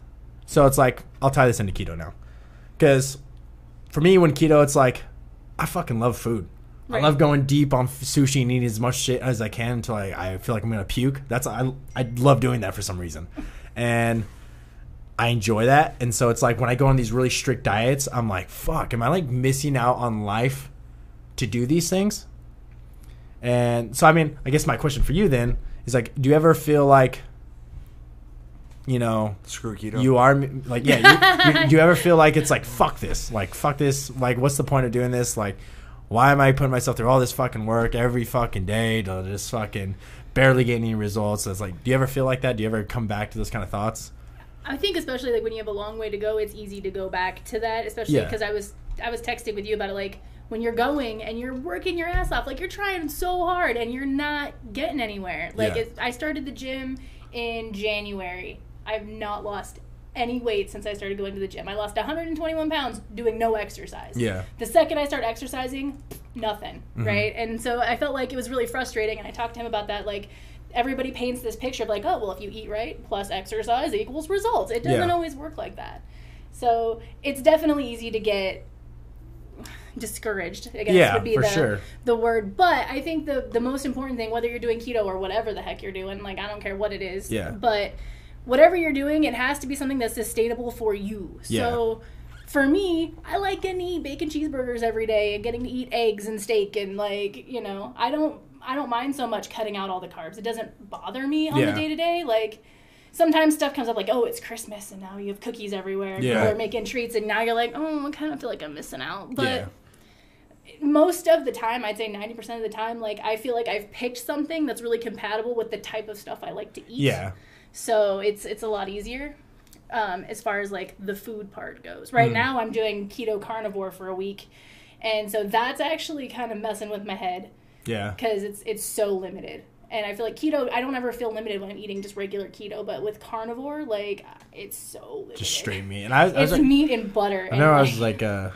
Speaker 2: So it's like I'll tie this into keto now, because for me when keto it's like I fucking love food. I love going deep on sushi and eating as much shit as I can until I, I feel like I'm gonna puke. That's I I love doing that for some reason, and I enjoy that. And so it's like when I go on these really strict diets, I'm like, fuck, am I like missing out on life to do these things? And so I mean, I guess my question for you then is like, do you ever feel like, you know,
Speaker 1: Screw keto.
Speaker 2: you are like yeah you, you, do you ever feel like it's like fuck this like fuck this like what's the point of doing this like why am i putting myself through all this fucking work every fucking day to just fucking barely get any results it's like do you ever feel like that do you ever come back to those kind of thoughts
Speaker 3: I think especially like when you have a long way to go, it's easy to go back to that. Especially
Speaker 2: Yeah.
Speaker 3: because I was I was texting with you about it, like when you're going and you're working your ass off, like you're trying so hard and you're not getting anywhere. Like
Speaker 2: Yeah.
Speaker 3: it, I started the gym in January. I've not lost any weight since I started going to the gym. I lost 121 pounds doing no exercise.
Speaker 2: Yeah.
Speaker 3: The second I start exercising, nothing, mm-hmm. right? And so I felt like it was really frustrating. And I talked to him about that. Like, everybody paints this picture of like, oh, well, if you eat right plus exercise equals results. It doesn't
Speaker 2: Yeah.
Speaker 3: always work like that. So it's definitely easy to get discouraged. I guess
Speaker 2: Yeah,
Speaker 3: would be
Speaker 2: for
Speaker 3: the,
Speaker 2: sure.
Speaker 3: the word. But I think the the most important thing, whether you're doing keto or whatever the heck you're doing, like I don't care what it is.
Speaker 2: Yeah.
Speaker 3: But whatever you're doing, it has to be something that's sustainable for you.
Speaker 2: Yeah.
Speaker 3: So for me, I like getting to eat bacon cheeseburgers every day and getting to eat eggs and steak and like, you know, I don't I don't mind so much cutting out all the carbs. It doesn't bother me on
Speaker 2: Yeah.
Speaker 3: the day to day. Like sometimes stuff comes up like, oh, it's Christmas and now you have cookies everywhere.
Speaker 2: Yeah.
Speaker 3: People are making treats and now you're like, oh, I kind of feel like I'm missing out. But
Speaker 2: yeah
Speaker 3: most of the time, I'd say 90% of the time, like I feel like I've picked something that's really compatible with the type of stuff I like to eat.
Speaker 2: yeah
Speaker 3: So it's it's a lot easier um, as far as like the food part goes. Right
Speaker 2: Mm.
Speaker 3: now, I'm doing keto carnivore for a week, and so that's actually kind of messing with my head
Speaker 2: yeah
Speaker 3: because it's it's so limited. And I feel like keto, I don't ever feel limited when I'm eating just regular keto, but with carnivore, like it's so limited.
Speaker 2: just straight meat and i, I was
Speaker 3: It's
Speaker 2: like,
Speaker 3: meat and butter.
Speaker 2: I
Speaker 3: and,
Speaker 2: know I was like uh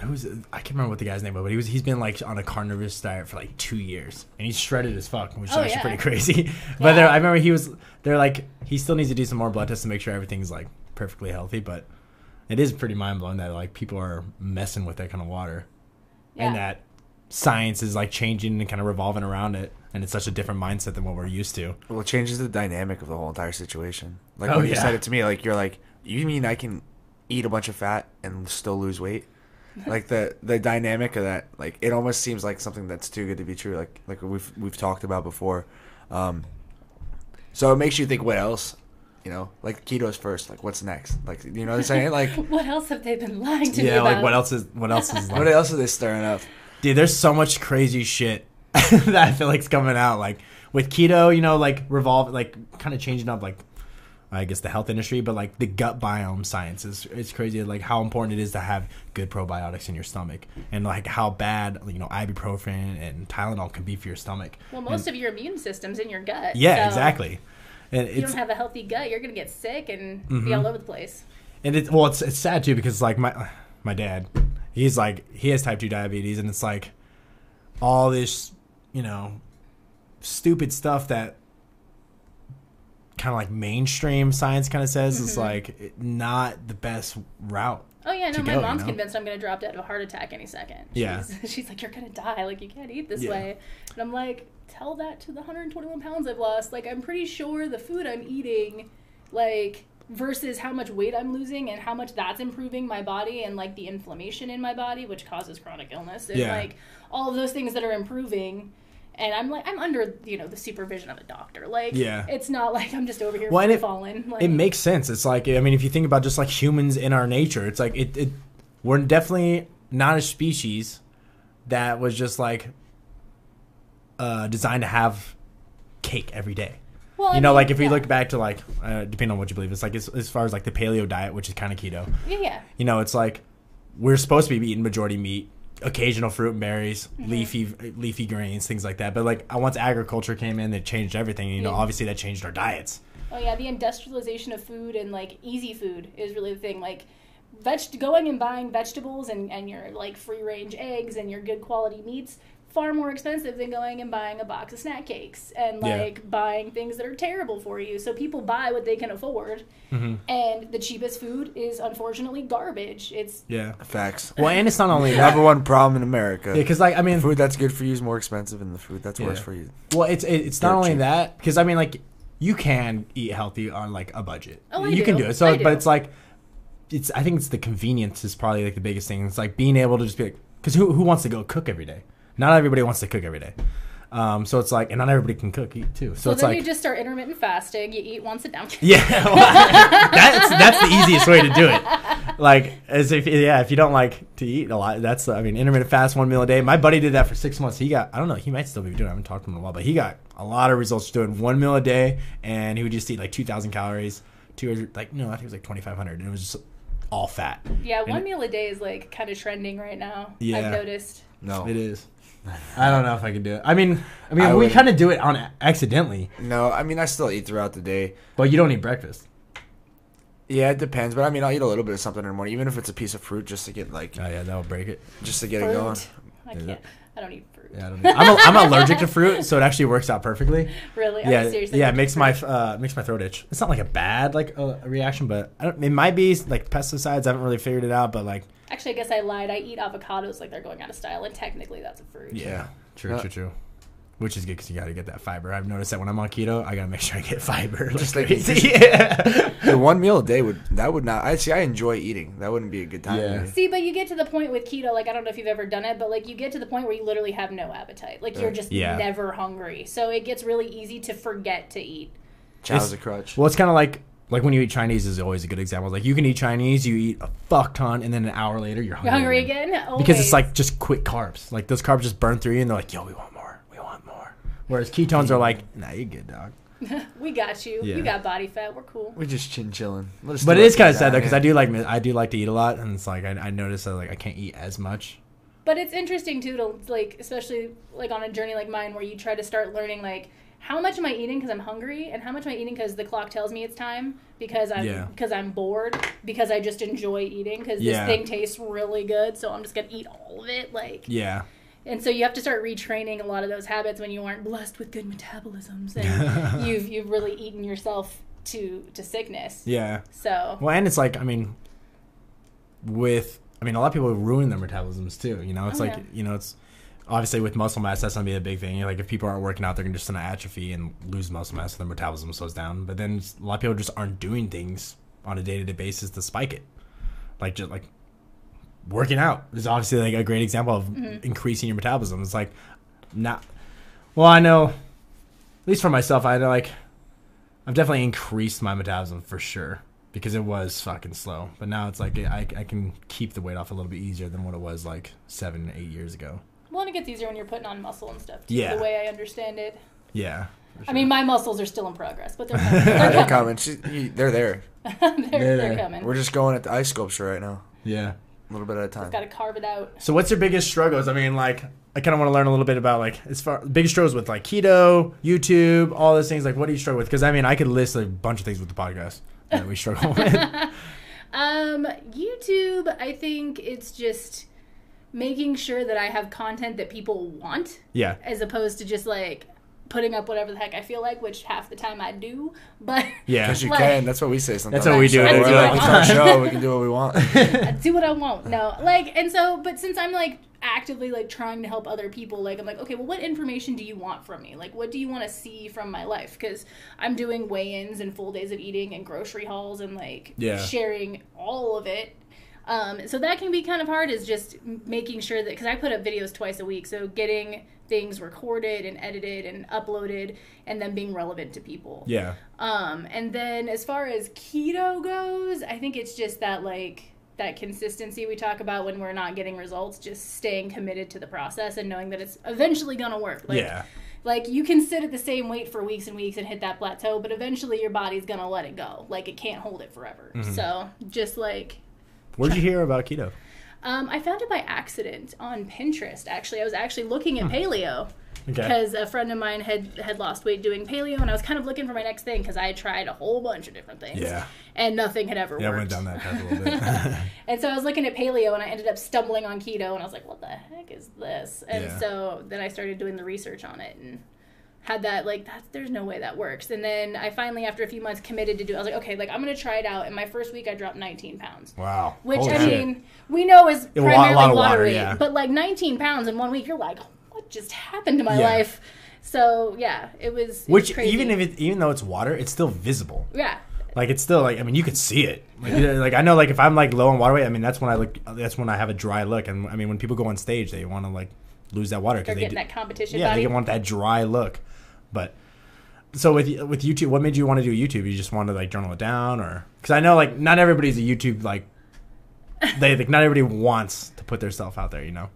Speaker 2: who's I can't remember what the guy's name was, but he was he's been like on a carnivorous diet for like two years, and he's shredded as fuck, which is
Speaker 3: Oh,
Speaker 2: actually
Speaker 3: yeah.
Speaker 2: pretty crazy. but
Speaker 3: Yeah.
Speaker 2: I remember he was they're like he still needs to do some more blood tests to make sure everything's like perfectly healthy, but it is pretty mind blowing that like people are messing with that kind of water,
Speaker 3: Yeah.
Speaker 2: and that science is like changing and kind of revolving around it, and it's such a different mindset than what we're used to.
Speaker 1: Well, it changes the dynamic of the whole entire situation. Like
Speaker 2: Oh,
Speaker 1: when you said it to me, like you're like, you mean I can eat a bunch of fat and still lose weight? like the the dynamic of that, like it almost seems like something that's too good to be true. Like like we've we've talked about before. Um, so it makes you think, what else? You know, like keto's first. Like what's next? Like you know what I'm saying? Like
Speaker 3: What else have they been lying to me
Speaker 2: Yeah, like what else is what else is like,
Speaker 1: what else are they stirring up?
Speaker 2: Dude, there's so much crazy shit that I feel like's coming out. Like with keto, you know, like revolve, like kind of changing up, like I guess the health industry, but like the gut biome science is it's crazy. Like how important it is to have good probiotics in your stomach, and like how bad you know ibuprofen and Tylenol can be for your stomach.
Speaker 3: Well, most of your immune system's in your gut.
Speaker 2: Yeah,
Speaker 3: so
Speaker 2: exactly. And
Speaker 3: If you don't have a healthy gut, you're gonna get sick and
Speaker 2: Mm-hmm.
Speaker 3: be all over the place.
Speaker 2: and it's well, it's it's sad too because like my my dad, he's like he has type two diabetes, and it's like all this, you know, stupid stuff that kind of like mainstream science kind of says is
Speaker 3: Mm-hmm.
Speaker 2: like not the best route.
Speaker 3: Oh yeah, no, my
Speaker 2: go, you
Speaker 3: mom's
Speaker 2: know?
Speaker 3: convinced I'm gonna drop dead of a heart attack any second.
Speaker 2: Yeah.
Speaker 3: she's, she's like, you're gonna die. Like you can't eat this
Speaker 2: Yeah.
Speaker 3: way. And I'm like, tell that to the 121 pounds I've lost. Like I'm pretty sure the food I'm eating, like versus how much weight I'm losing and how much that's improving my body and like the inflammation in my body, which causes chronic illness, and
Speaker 2: Yeah.
Speaker 3: like all of those things that are improving. And I'm like, I'm under you know the supervision of a doctor. Like,
Speaker 2: Yeah.
Speaker 3: it's not like I'm just over here
Speaker 2: Well, it-
Speaker 3: falling. Like,
Speaker 2: It makes sense. It's like I mean, if you think about just like humans in our nature, it's like it, it we're definitely not a species that was just like uh, designed to have cake every day.
Speaker 3: Well, I
Speaker 2: you know,
Speaker 3: mean,
Speaker 2: like if we look back to like, uh, depending on what you believe, it's like as, as far as like the paleo diet, which is kind of keto.
Speaker 3: yeah, yeah.
Speaker 2: You know, it's like we're supposed to be eating majority meat, occasional fruit and berries,
Speaker 3: Mm-hmm.
Speaker 2: leafy leafy grains, things like that. But like once agriculture came in, it changed everything. You know,
Speaker 3: Yeah.
Speaker 2: obviously that changed our diets.
Speaker 3: Oh yeah, the industrialization of food and like easy food is really the thing. Like veg- going and buying vegetables and, and your like free range eggs and your good quality meats far more expensive than going and buying a box of snack cakes and
Speaker 2: Yeah.
Speaker 3: like buying things that are terrible for you. So people buy what they can afford.
Speaker 2: Mm-hmm.
Speaker 3: And the cheapest food is unfortunately garbage. It's
Speaker 2: Yeah.
Speaker 1: Facts.
Speaker 2: Well, and it's not only that.
Speaker 1: Number one problem in America.
Speaker 2: Yeah, because like I mean,
Speaker 1: food that's good for you is more expensive, than the food that's worse for you.
Speaker 2: well, it's it, it's not only
Speaker 1: cheap.
Speaker 2: that because I mean like you can eat healthy on like a budget.
Speaker 3: Oh, I
Speaker 2: you can
Speaker 3: do.
Speaker 2: do it. So,
Speaker 3: I do.
Speaker 2: but it's like it's I think it's the convenience is probably like the biggest thing. It's like being able to just be like because who who wants to go cook every day? Not everybody wants to cook every day. Um, so it's like, and not everybody can cook eat too. So
Speaker 3: so
Speaker 2: it's
Speaker 3: then
Speaker 2: like,
Speaker 3: you just start intermittent fasting. You eat once a day.
Speaker 2: Yeah, well, that's that's the easiest way to do it. Like as if yeah, if you don't like to eat a lot, that's I mean intermittent fast one meal a day. My buddy did that for six months. He got I don't know he might still be doing. it. I haven't talked to him in a while, but he got a lot of results doing one meal a day, and he would just eat like two thousand calories, two hundred like no I think it was like twenty five hundred, and it was just all fat.
Speaker 3: Yeah, one
Speaker 2: it-
Speaker 3: meal a day is like kind of trending right now.
Speaker 2: Yeah.
Speaker 3: I've noticed.
Speaker 1: No,
Speaker 2: It is. I don't know if I could do it. I mean, I mean
Speaker 1: I
Speaker 2: we kind of do it on accidentally,
Speaker 1: no. I mean, I still eat throughout the day.
Speaker 2: but you don't eat breakfast.
Speaker 1: Yeah, it depends. But I mean, I'll eat a little bit of something in the morning, even if it's a piece of fruit, just to get like,
Speaker 2: Oh yeah, that would break it.
Speaker 1: just to get it going.
Speaker 3: I can't. I don't eat fruit.
Speaker 2: Yeah, I don't eat- I'm, a, I'm allergic to fruit, so it actually works out perfectly.
Speaker 3: Really?
Speaker 2: Yeah,
Speaker 3: you seriously
Speaker 2: yeah, it makes my
Speaker 3: fruit?
Speaker 2: uh, makes my throat itch. It's not like a bad like uh, a reaction, but I don't, it might be like pesticides. I haven't really figured it out, but like
Speaker 3: Actually, I guess I lied. I eat avocados like they're going out of style, and technically that's a fruit.
Speaker 1: Yeah.
Speaker 2: true,
Speaker 1: Uh,
Speaker 2: true, true. Which is good because you got to get that fiber. I've noticed that when I'm on keto, I got to make sure I get fiber.
Speaker 1: Just
Speaker 2: like
Speaker 1: like-
Speaker 2: crazy. yeah.
Speaker 1: The one meal a day would that would not. I see. I enjoy eating. That wouldn't be a good time.
Speaker 2: Yeah.
Speaker 3: See, but you get to the point with keto, like I don't know if you've ever done it, but like you get to the point where you literally have no appetite. Like you're just
Speaker 2: Yeah.
Speaker 3: never hungry. So it gets really easy to forget to eat.
Speaker 1: Chow's a crutch.
Speaker 2: Well, it's kind of like like when you eat Chinese is always a good example. Like you can eat Chinese, you eat a fuck ton, and then an hour later you're hungry.
Speaker 3: You're hungry again?
Speaker 2: because it's like just quick carbs. Like those carbs just burn through you, and they're like, "Yo, we want more. We want more." Whereas ketones are like, "Nah, you good, dog."
Speaker 3: we got you.
Speaker 2: Yeah.
Speaker 3: You got body fat. We're cool.
Speaker 1: We're just chin chilling.
Speaker 2: But
Speaker 1: do
Speaker 2: it
Speaker 1: our
Speaker 2: is kind of sad though because. I do like I do like to eat a lot, and it's like I, I notice that like I can't eat as much.
Speaker 3: But it's interesting too to like, especially like on a journey like mine where you try to start learning like how much am I eating because I'm hungry, and how much am I eating because the clock tells me it's time because I'm
Speaker 2: Yeah.
Speaker 3: because I'm bored because I just enjoy eating because
Speaker 2: Yeah.
Speaker 3: this thing tastes really good, so I'm just gonna eat all of it. Like,
Speaker 2: Yeah.
Speaker 3: And so you have to start retraining a lot of those habits when you aren't blessed with good metabolisms and you've you've really eaten yourself to to sickness.
Speaker 2: Yeah.
Speaker 3: So
Speaker 2: Well, and it's like I mean, with I mean, a lot of people ruin their metabolisms too. You know, it's
Speaker 3: Oh,
Speaker 2: like
Speaker 3: yeah.
Speaker 2: you know, it's obviously with muscle mass that's gonna be a big thing. Like if people aren't working out, they're gonna just gonna atrophy and lose muscle mass, so their metabolism slows down. But then a lot of people just aren't doing things on a day to day basis to spike it. Like just like working out is obviously like a great example of
Speaker 3: Mm-hmm.
Speaker 2: increasing your metabolism. It's like not. Well, I know, at least for myself, I know like I've definitely increased my metabolism for sure because it was fucking slow. But now it's like I, I can keep the weight off a little bit easier than what it was like seven, eight years ago.
Speaker 3: well, and it gets easier when you're putting on muscle and stuff. Too,
Speaker 2: Yeah.
Speaker 3: The way I understand it.
Speaker 2: Yeah.
Speaker 3: I mean, my muscles are still in progress, but they're coming. They're
Speaker 1: they're
Speaker 3: coming.
Speaker 1: coming. She, they're there.
Speaker 3: they're, they're
Speaker 2: They're-
Speaker 3: coming.
Speaker 1: We're just going at the ice sculpture right now,
Speaker 2: yeah.
Speaker 1: A little bit at a time.
Speaker 3: Got to carve it out.
Speaker 2: So what's your biggest struggles? I mean, like I kind of want to learn a little bit about like as far biggest struggles with like keto, YouTube, all those things. Like, what do you struggle with? Because I mean, I could list a bunch of things with the podcast that we struggle with.
Speaker 3: Um, YouTube, I think it's just making sure that I have content that people want
Speaker 2: Yeah.
Speaker 3: as opposed to just like putting up whatever the heck I feel like, which half the time I do. But
Speaker 2: Yeah.
Speaker 1: Because you
Speaker 3: Like-
Speaker 1: can. That's what we say sometimes.
Speaker 2: That's what we do.
Speaker 3: I
Speaker 1: We're
Speaker 3: do
Speaker 1: like, it's our show. We can do what we want.
Speaker 3: I do what I want. No, like, and so, but since I'm like actively like trying to help other people, like, I'm like, okay, well, what information do you want from me? Like, what do you want to see from my life? Because I'm doing weigh ins and full days of eating and grocery hauls and like
Speaker 2: Yeah.
Speaker 3: sharing all of it. Um, so that can be kind of hard is just making sure that because I put up videos twice a week, so getting things recorded and edited and uploaded and then being relevant to people.
Speaker 2: Yeah.
Speaker 3: Um, and then as far as keto goes, I think it's just that like that consistency we talk about when we're not getting results, just staying committed to the process and knowing that it's eventually gonna work. Like,
Speaker 2: yeah.
Speaker 3: Like you can sit at the same weight for weeks and weeks and hit that plateau, but eventually your body's gonna let it go. Like it can't hold it forever.
Speaker 2: Mm-hmm.
Speaker 3: So just like
Speaker 2: Where'd you hear about keto?
Speaker 3: Um, I found it by accident on Pinterest. Actually, I was actually looking at paleo
Speaker 2: Okay.
Speaker 3: because a friend of mine had had lost weight doing paleo, and I was kind of looking for my next thing because I had tried a whole bunch of different things.
Speaker 2: Yeah.
Speaker 3: and nothing had ever worked.
Speaker 2: Yeah, I went down that path a little bit.
Speaker 3: And so I was looking at paleo, and I ended up stumbling on keto, and I was like, "What the heck is this?" And
Speaker 2: Yeah.
Speaker 3: so then I started doing the research on it, and had that like that. There's no way that works. And then I finally, after a few months, committed to do. it I was like, "Okay, like I'm gonna try it out." And my first week, I dropped 19 pounds.
Speaker 2: wow.
Speaker 3: Which
Speaker 2: Holy
Speaker 3: I
Speaker 2: shit.
Speaker 3: mean, we know is
Speaker 2: lot-
Speaker 3: primarily
Speaker 2: lot
Speaker 3: water, weight,
Speaker 2: yeah.
Speaker 3: but like 19 pounds in one week, you're like, what just happened to my
Speaker 2: Yeah.
Speaker 3: life? So yeah, it was. It was
Speaker 2: Which
Speaker 3: crazy.
Speaker 2: even if it even though it's water, it's still visible.
Speaker 3: yeah,
Speaker 2: Like it's still like I mean you could see it. Like, like I know like if I'm like low on water weight, I mean that's when I look. That's when I have a dry look. And I mean when people go on stage, they want to like lose that water because they
Speaker 3: getting
Speaker 2: do,
Speaker 3: that competition
Speaker 2: yeah
Speaker 3: body.
Speaker 2: they want that dry look. But so with with YouTube, what made you want to do YouTube? You just want to like journal it down, or because I know like not everybody's a YouTube like they like not everybody wants to put their self out there. You know.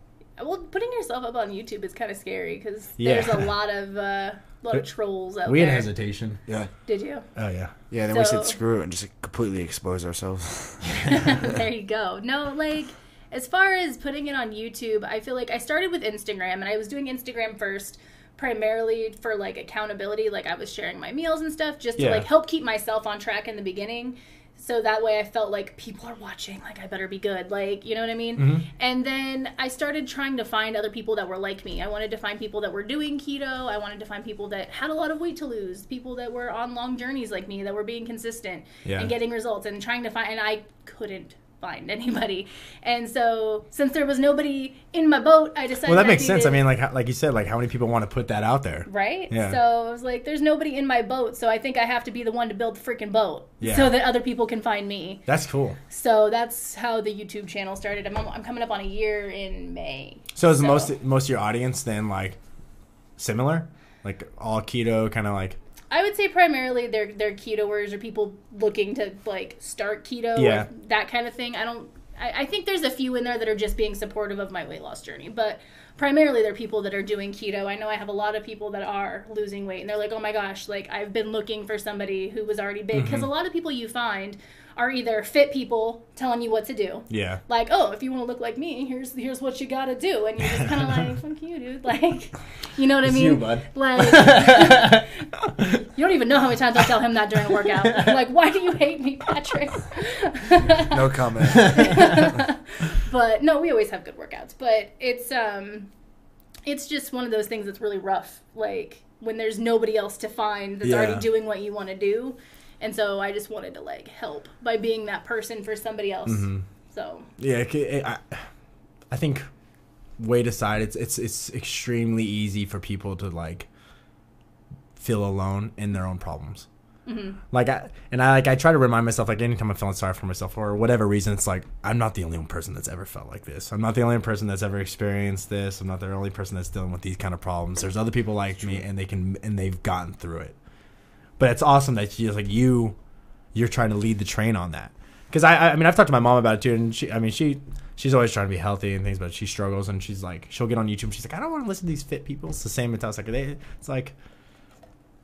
Speaker 3: well, putting yourself up on YouTube is kind of scary because
Speaker 2: Yeah.
Speaker 3: there's a lot of uh, a lot of trolls out there.
Speaker 2: We had
Speaker 3: there.
Speaker 2: hesitation.
Speaker 1: Yeah.
Speaker 3: Did you?
Speaker 2: Oh yeah.
Speaker 1: Yeah, then we said screw it and just completely expose ourselves.
Speaker 3: there you go. No, like as far as putting it on YouTube, I feel like I started with Instagram and I was doing Instagram first primarily for like accountability, like I was sharing my meals and stuff just to
Speaker 2: Yeah.
Speaker 3: like help keep myself on track in the beginning. So that way I felt like people are watching, like I better be good, like, you know what I mean?
Speaker 2: Mm-hmm.
Speaker 3: And then I started trying to find other people that were like me. I wanted to find people that were doing keto. I wanted to find people that had a lot of weight to lose, people that were on long journeys like me, that were being consistent
Speaker 2: Yeah.
Speaker 3: and getting results and trying to find and I couldn't find anybody. And so since there was nobody in my boat, I decided
Speaker 2: Well, that
Speaker 3: I
Speaker 2: makes sense. I mean, like like you said, like how many people want to put that out there?
Speaker 3: Right?
Speaker 2: Yeah.
Speaker 3: So I was like, there's nobody in my boat, so I think I have to be the one to build the freaking boat
Speaker 2: Yeah.
Speaker 3: so that other people can find me.
Speaker 2: That's cool.
Speaker 3: So that's how the YouTube channel started. I'm, I'm coming up on a year in May.
Speaker 2: So is most most of your audience then like similar, like all keto, kind of like
Speaker 3: I would say primarily they're they're ketoers or people looking to like start keto
Speaker 2: Yeah.
Speaker 3: or that kind of thing. I don't. I, I think there's a few in there that are just being supportive of my weight loss journey, but primarily they're people that are doing keto. I know I have a lot of people that are losing weight, and they're like, "Oh my gosh, like I've been looking for somebody who was already big," because mm-hmm. a lot of people you find are either fit people telling you what to do.
Speaker 2: Yeah.
Speaker 3: Like, oh, if you want to look like me, here's here's what you gotta do, and you're just kind of like, fuck you, dude. Like, you know what I mean?
Speaker 2: you, bud.
Speaker 3: Like, you don't even know how many times I tell him that during a workout. like, why do you hate me, Patrick?
Speaker 1: No comment.
Speaker 3: but no, we always have good workouts. But it's um, it's just one of those things that's really rough. Like when there's nobody else to find that's
Speaker 2: Yeah.
Speaker 3: already doing what you want to do, and so I just wanted to like help by being that person for somebody else.
Speaker 2: Mm-hmm.
Speaker 3: So
Speaker 2: Yeah, I, I think weight aside, it's it's it's extremely easy for people to like feel alone in their own problems.
Speaker 3: Mm-hmm.
Speaker 2: Like I and I like I try to remind myself like anytime I'm feeling sorry for myself or whatever reason, it's like I'm not the only one person that's ever felt like this. I'm not the only person that's ever experienced this. I'm not the only person that's dealing with these kind of problems. There's other people like me, and they can and they've gotten through it. But it's awesome that she's like you, you're trying to lead the train on that. Because I, I mean, I've talked to my mom about it too, and she, I mean, she, she's always trying to be healthy and things, but she struggles, and she's like, she'll get on YouTube, and she's like, I don't want to listen to these fit people. It's the same mentality. It's like, they, it's like,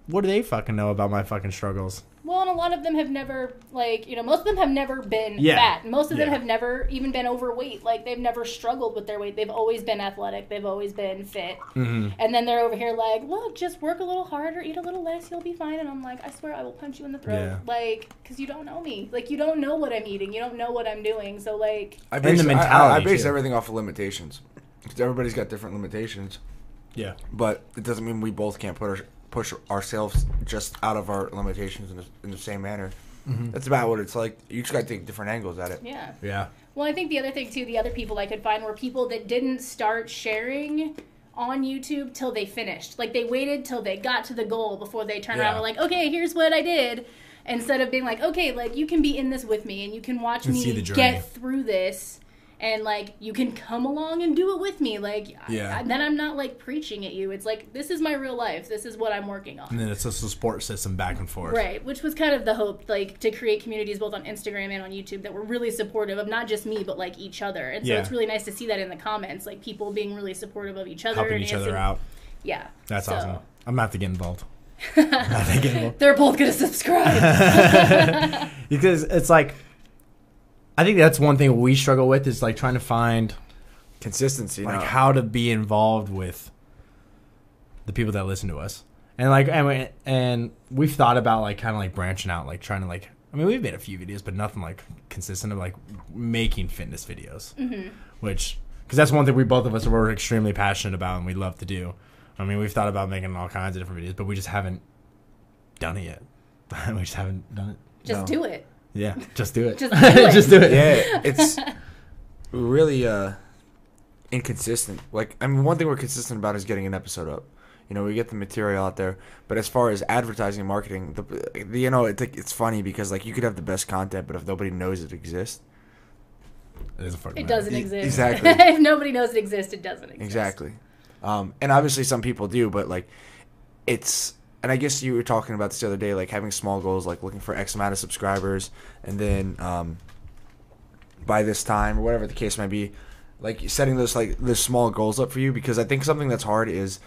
Speaker 2: what do they fucking know about my fucking struggles?
Speaker 3: Well, and a lot of them have never like you know most of them have never been
Speaker 2: Yeah.
Speaker 3: fat. Most of them have never even been overweight. Like they've never struggled with their weight. They've always been athletic. They've always been fit.
Speaker 2: Mm-hmm.
Speaker 3: And then they're over here like, look, just work a little harder, eat a little less, you'll be fine. And I'm like, I swear I will punch you in the throat.
Speaker 2: Yeah.
Speaker 3: Like, because you don't know me. Like, you don't know what I'm eating. You don't know what I'm doing. So, like,
Speaker 1: I base,
Speaker 2: the
Speaker 1: I- I, I, base
Speaker 2: too.
Speaker 1: everything off of limitations. Because everybody's got different limitations,
Speaker 2: Yeah.
Speaker 1: but it doesn't mean we both can't put our, push ourselves just out of our limitations in the, in the same manner.
Speaker 2: Mm-hmm.
Speaker 1: That's about what it's like. You just got to take different angles at it.
Speaker 3: yeah.
Speaker 2: Yeah.
Speaker 3: Well, I think the other thing, too, the other people I could find were people that didn't start sharing on YouTube till they finished. Like, they waited till they got to the goal before they turned around and were like, okay, here's what I did. Instead of being like, okay, like, you can be in this with me and you can watch
Speaker 2: And
Speaker 3: me
Speaker 2: see the
Speaker 3: get through this. And like you can come along and do it with me, like
Speaker 2: Yeah.
Speaker 3: I- then I'm not like preaching at you. It's like this is my real life. This is what I'm working on.
Speaker 2: And then it's just a support system back and forth.
Speaker 3: Right, which was kind of the hope, like to create communities both on Instagram and on YouTube that were really supportive of not just me, but like each other. And so
Speaker 2: Yeah.
Speaker 3: it's really nice to see that in the comments, like people being really supportive of each other
Speaker 2: Helping
Speaker 3: and
Speaker 2: each other out.
Speaker 3: Yeah,
Speaker 2: That's
Speaker 3: So,
Speaker 2: awesome. I'm gonna have to get involved. I'm gonna have to get involved.
Speaker 3: They're both gonna subscribe.
Speaker 2: because it's like I think that's one thing we struggle with is like trying to find
Speaker 1: Consistency.
Speaker 2: like
Speaker 1: no.
Speaker 2: how to be involved with the people that listen to us. And like and, we- and we've thought about like kind of like branching out like trying to like I mean we've made a few videos but nothing like consistent of like making fitness videos.
Speaker 3: Mm-hmm.
Speaker 2: Which cuz that's one thing we both of us were extremely passionate about and we love to do. I mean we've thought about making all kinds of different videos but we just haven't done it yet. we just haven't done it.
Speaker 3: just
Speaker 1: No.
Speaker 3: do it.
Speaker 2: Yeah, just do it.
Speaker 3: Just do it.
Speaker 2: just do it.
Speaker 1: yeah, it's really uh, inconsistent. Like, I mean, one thing we're consistent about is getting an episode up. You know, we get the material out there, but as far as advertising and marketing, the, the you know, it's like, it's funny because like you could have the best content, but if nobody knows it exists,
Speaker 2: It doesn't fucking
Speaker 3: It
Speaker 2: matter.
Speaker 3: doesn't exist.
Speaker 1: exactly.
Speaker 3: if nobody knows it exists, it doesn't exist.
Speaker 1: exactly. Um, and obviously some people do, but like, it's and I guess you were talking about this the other day, like having small goals, like looking for X amount of subscribers, and then um, by this time or whatever the case might be, like setting those like those small goals up for you because I think something that's hard is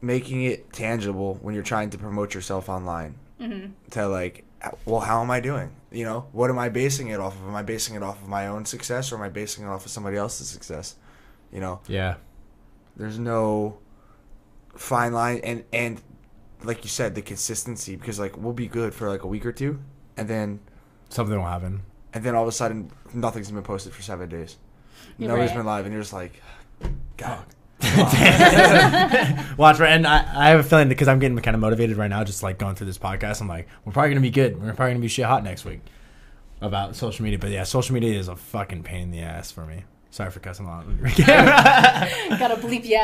Speaker 1: making it tangible when you're trying to promote yourself online.
Speaker 3: Mm-hmm.
Speaker 1: To like, well, how am I doing? You know, what am I basing it off of? Am I basing it off of my own success or am I basing it off of somebody else's success? You know,
Speaker 2: Yeah.
Speaker 1: there's no fine line and and like you said the consistency because like we'll be good for like a week or two and then
Speaker 2: Something will happen.
Speaker 1: and then all of a sudden nothing's been posted for seven days
Speaker 3: You're
Speaker 1: nobody's
Speaker 3: right.
Speaker 1: been live and you're just like god
Speaker 2: Watch, right? And I, I have a feeling because I'm getting kind of motivated right now, just like going through this podcast. I'm like, we're probably gonna be good. We're probably gonna be shit hot next week about social media. But yeah, social media is a fucking pain in the ass for me. Sorry for cussing a lot.
Speaker 3: Gotta bleep you out.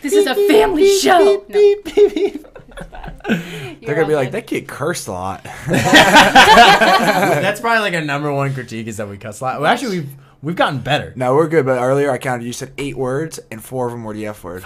Speaker 3: This is a family show. No, it's fine.
Speaker 1: they're gonna be
Speaker 3: all
Speaker 1: like that kid cursed a lot
Speaker 2: That's probably like a number one critique is that we cuss a lot. Well, actually, we've we've gotten better.
Speaker 1: no we're good but earlier i counted you said eight words and four of them were the f word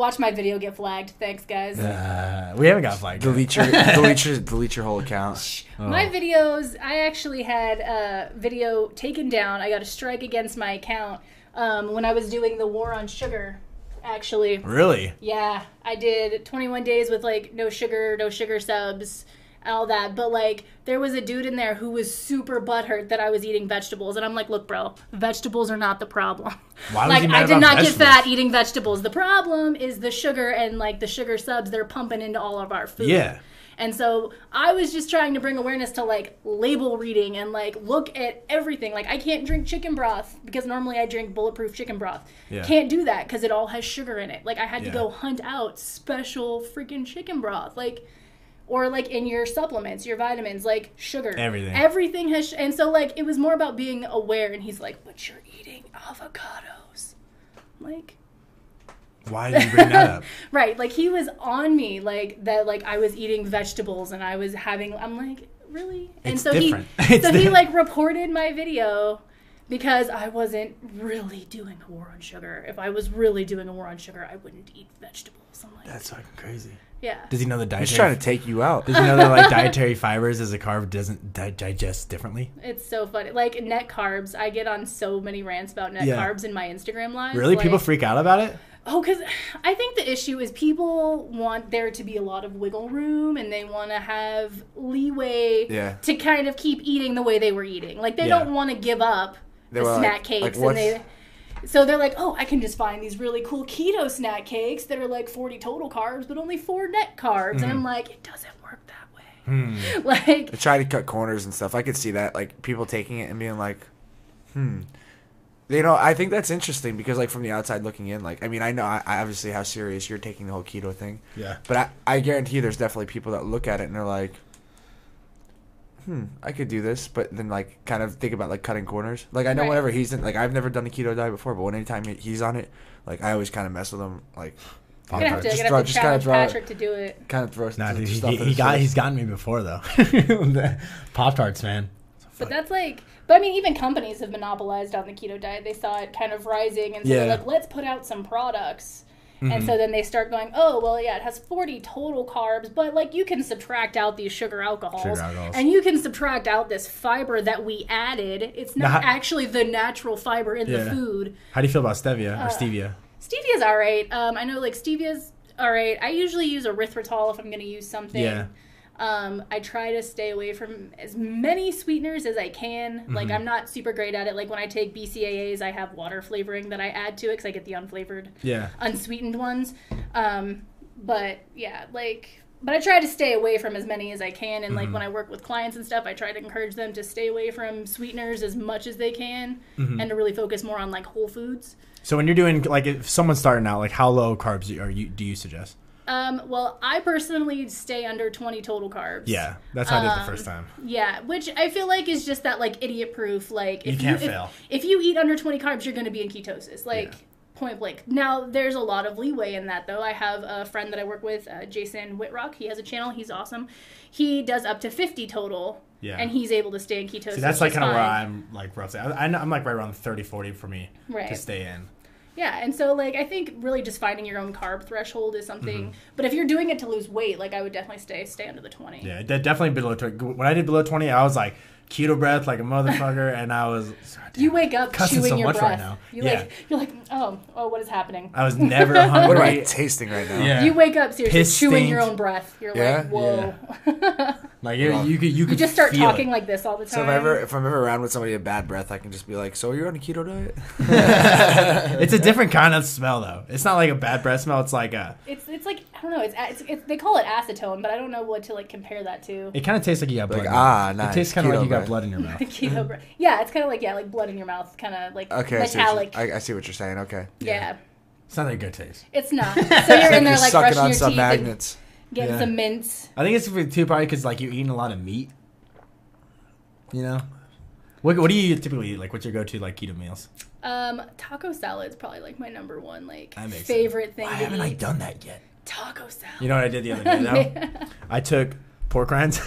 Speaker 3: Watch my video get flagged. Thanks, guys.
Speaker 2: Uh, we haven't got flagged. yet.
Speaker 1: delete your delete your delete your whole account
Speaker 3: My
Speaker 2: Oh.
Speaker 3: videos, I actually had a video taken down. I got a strike against my account um, when I was doing the war on sugar actually.
Speaker 2: Really?
Speaker 3: Yeah, I did 21 days with like no sugar, no sugar subs, all that. But like, there was a dude in there who was super butthurt that I was eating vegetables, and I'm like, look, bro, vegetables are not the problem.
Speaker 2: Why was
Speaker 3: like,
Speaker 2: he mad
Speaker 3: I did not get fat eating vegetables. The problem is the sugar and like the sugar subs they're pumping into all of our food.
Speaker 2: Yeah.
Speaker 3: And so I was just trying to bring awareness to like label reading and like look at everything. Like I can't drink chicken broth because normally I drink bulletproof chicken broth.
Speaker 2: Yeah.
Speaker 3: Can't do that because it all has sugar in it. Like I had
Speaker 2: Yeah.
Speaker 3: to go hunt out special freaking chicken broth. Like or like in your supplements, your vitamins, like sugar.
Speaker 2: Everything.
Speaker 3: Everything has sh- and so like it was more about being aware and he's like, "But you're eating avocados." Like
Speaker 2: Why did you bring that up?
Speaker 3: Right, like he was on me, like that, like I was eating vegetables and I was having. I'm like, really? And
Speaker 2: It's
Speaker 3: so
Speaker 2: different.
Speaker 3: he, so he like reported my video because I wasn't really doing a war on sugar. If I was really doing a war on sugar, I wouldn't eat vegetables. I'm like,
Speaker 2: That's fucking crazy.
Speaker 3: Yeah.
Speaker 2: Does he know the dietary?
Speaker 1: He's trying to take you out.
Speaker 2: Does he know that like dietary fibers as a carb doesn't di- digest differently?
Speaker 3: It's so funny. Like net carbs, I get on so many rants about net
Speaker 2: Yeah.
Speaker 3: carbs in my Instagram live.
Speaker 2: Really?
Speaker 3: like-
Speaker 2: People freak out about it?
Speaker 3: Oh, because I think the issue is people want there to be a lot of wiggle room and they want to have leeway
Speaker 1: Yeah.
Speaker 3: to kind of keep eating the way they were eating. Like they
Speaker 2: Yeah.
Speaker 3: don't want to give up
Speaker 1: They
Speaker 3: the
Speaker 1: were like-
Speaker 3: snack
Speaker 1: like,
Speaker 3: cakes and they. So they're like, oh, I can just find these really cool keto snack cakes that are like 40 total carbs, but only four net carbs. And
Speaker 1: Mm-hmm.
Speaker 3: I'm like, it doesn't work that way.
Speaker 2: Hmm.
Speaker 3: Like,
Speaker 1: They try to cut corners and stuff. I could see that, like people taking it and being like, "Hmm." You know, I think that's interesting because, like, from the outside looking in, like, I mean, I know, I, I obviously how serious you're taking the whole keto thing,
Speaker 2: Yeah.
Speaker 1: but I, I guarantee there's definitely people that look at it and they're like, "Hmm, I could do this," but then like kind of think about like cutting corners. Like, I know
Speaker 3: Right.
Speaker 1: whenever he's in, like, I've never done a keto diet before, but when anytime he's on it, like, I always kind of mess with him, like,
Speaker 3: you're gonna have to,
Speaker 1: Just
Speaker 3: you're
Speaker 1: throw-
Speaker 3: gonna have to
Speaker 1: just kinda
Speaker 3: challenge
Speaker 1: throw it.
Speaker 3: Patrick to do it.
Speaker 1: kind of throw
Speaker 2: Nah,
Speaker 1: some
Speaker 2: dude,
Speaker 1: stuff
Speaker 2: he, he got
Speaker 1: face.
Speaker 2: he's gotten me before though. Pop tarts, man.
Speaker 3: But that's like, but I mean, even companies have monopolized on the keto diet. They saw it kind of rising, and so they're like, let's put out some products. And so then they start going, oh, well, yeah, it has 40 total carbs, but like you can subtract out these sugar alcohols,
Speaker 2: Sugar alcohols.
Speaker 3: and you can subtract out this fiber that we added. It's not
Speaker 2: Now,
Speaker 3: actually the natural fiber in the food.
Speaker 2: How do you feel about stevia
Speaker 3: Uh,
Speaker 2: or stevia?
Speaker 3: Stevia's all right. Um, I know like Stevia's all right. I usually use erythritol if I'm going to use something.
Speaker 2: Yeah.
Speaker 3: Um, I try to stay away from as many sweeteners as I can.
Speaker 2: Mm-hmm.
Speaker 3: Like I'm not super great at it. Like when I take BCAAs, I have water flavoring that I add to it because I get the unflavored,
Speaker 2: Yeah.
Speaker 3: unsweetened ones. Um, but yeah, like. But I try to stay away from as many as I can, and like
Speaker 2: Mm-hmm.
Speaker 3: when I work with clients and stuff, I try to encourage them to stay away from sweeteners as much as they can,
Speaker 2: Mm-hmm.
Speaker 3: and to really focus more on like whole foods.
Speaker 2: So when you're doing like if someone's starting out, like how low carbs are you do you suggest?
Speaker 3: Um, well, I personally stay under 20 total carbs.
Speaker 2: Yeah, that's how I did the
Speaker 3: Um,
Speaker 2: first time.
Speaker 3: Yeah, which I feel like is just that like idiot proof. Like if
Speaker 2: You can't
Speaker 3: if,
Speaker 2: fail.
Speaker 3: If you eat under 20 carbs, you're going to be in ketosis. Like
Speaker 2: Yeah.
Speaker 3: point blank. Now there's a lot of leeway in that though. I have a friend that I work with, uh, Jason Wittrock. He has a channel. He's awesome. He does up to 50 total.
Speaker 2: Yeah.
Speaker 3: And he's able to stay in ketosis.
Speaker 2: See, that's like kind of where. I'm like roughly. I, I'm like right around 30, 40 for me to stay in.
Speaker 3: Yeah, and so like I think really just finding your own carb threshold is something.
Speaker 2: Mm-hmm.
Speaker 3: But if you're doing it to lose weight, like I would definitely stay stay under the 20.
Speaker 2: Yeah, de- definitely below 20. When I did below 20, I was like keto breath like a motherfucker, and I was.
Speaker 3: You wake up
Speaker 2: Cussing
Speaker 3: chewing
Speaker 2: so
Speaker 3: your
Speaker 2: much
Speaker 3: breath.
Speaker 2: right now.
Speaker 3: You
Speaker 2: Yeah.
Speaker 3: like you're like, oh, oh, what is happening?
Speaker 2: I was never hungry.
Speaker 1: What am I tasting right now?
Speaker 2: Yeah.
Speaker 3: You wake up seriously
Speaker 2: Piss
Speaker 3: chewing your own breath. You're
Speaker 1: Yeah?
Speaker 3: like, whoa.
Speaker 2: Like you, you could, you
Speaker 3: you
Speaker 2: could
Speaker 3: just start talking
Speaker 2: it.
Speaker 3: like this all the time.
Speaker 1: So if I ever if I'm ever around with somebody with bad breath, I can just be like, "So you're on a keto diet?"
Speaker 2: It's a different kind of smell though. It's not like a bad breath smell. It's like a.
Speaker 3: it's it's like I don't know. It's, it's, it's they call it acetone, but I don't know what to like compare that to.
Speaker 2: It kind of tastes like you got blood.
Speaker 1: Like,
Speaker 2: in
Speaker 1: ah,
Speaker 2: mouth.
Speaker 1: nice.
Speaker 2: It tastes kind of like you got blood in your mouth.
Speaker 3: Keto breath. Yeah, it's kind of like yeah, like blood in your mouth, kind of like
Speaker 1: Okay, I see,
Speaker 3: metallic.
Speaker 1: I, I see what you're saying. Okay,
Speaker 3: yeah.
Speaker 2: It's not a good taste.
Speaker 3: it's not. So you're in there like
Speaker 1: sucking
Speaker 3: brushing
Speaker 1: on
Speaker 3: your
Speaker 1: some
Speaker 3: teeth
Speaker 1: magnets.
Speaker 3: and getting
Speaker 2: Yeah.
Speaker 3: some mints.
Speaker 2: I think it's too probably because like you're eating a lot of meat. You know. What, what do you typically eat? Like, what's your go-to like keto meals?
Speaker 3: Um, taco salad's probably like my number one like
Speaker 2: That makes
Speaker 3: favorite thing
Speaker 2: Why
Speaker 3: to
Speaker 2: haven't I done that yet?
Speaker 3: Taco salad.
Speaker 2: You know what I did the other day though? I took pork rinds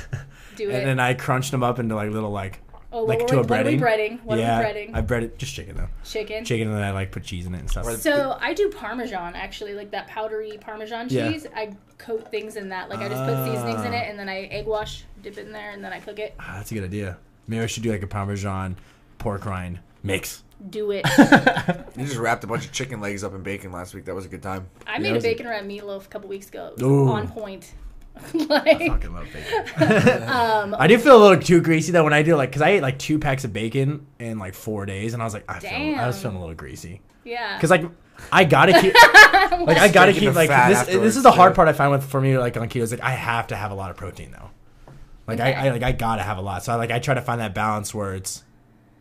Speaker 3: Do
Speaker 2: and
Speaker 3: it.
Speaker 2: then I crunched them up into like little like
Speaker 3: oh,
Speaker 2: like
Speaker 3: what,
Speaker 2: to
Speaker 3: were
Speaker 2: a
Speaker 3: we, what are we
Speaker 2: breading.
Speaker 3: breading? What
Speaker 2: yeah,
Speaker 3: are we breading?
Speaker 2: I breaded just chicken though.
Speaker 3: Chicken.
Speaker 2: Chicken and then I like put cheese in it and stuff.
Speaker 3: So I do Parmesan actually, like that powdery Parmesan
Speaker 2: Yeah.
Speaker 3: cheese. I coat things in that. Like I just put seasonings in it, and then I egg wash, dip it in there, and then I cook it.
Speaker 2: Ah, that's a good idea. Maybe I should do like a Parmesan pork rind Mix.
Speaker 3: Do it.
Speaker 1: You just wrapped a bunch of chicken legs up in bacon last week. That was a good time.
Speaker 3: I
Speaker 2: Yeah,
Speaker 3: made
Speaker 2: it
Speaker 3: a
Speaker 2: was a-
Speaker 3: bacon wrap meatloaf a couple weeks ago. It was
Speaker 2: Ooh.
Speaker 3: on point. like,
Speaker 2: fucking love bacon.
Speaker 3: um,
Speaker 2: I do feel a little too greasy though when I do like because I ate like two packs of bacon in like four days and I was like I feel I was feeling a little greasy
Speaker 3: yeah.
Speaker 2: because like I gotta keep like I gotta keep like this. This is the hard
Speaker 1: too.
Speaker 2: part I find with for me like on keto is like I have to have a lot of protein though. Like I, I like I gotta have a lot so I like I try to find that balance where it's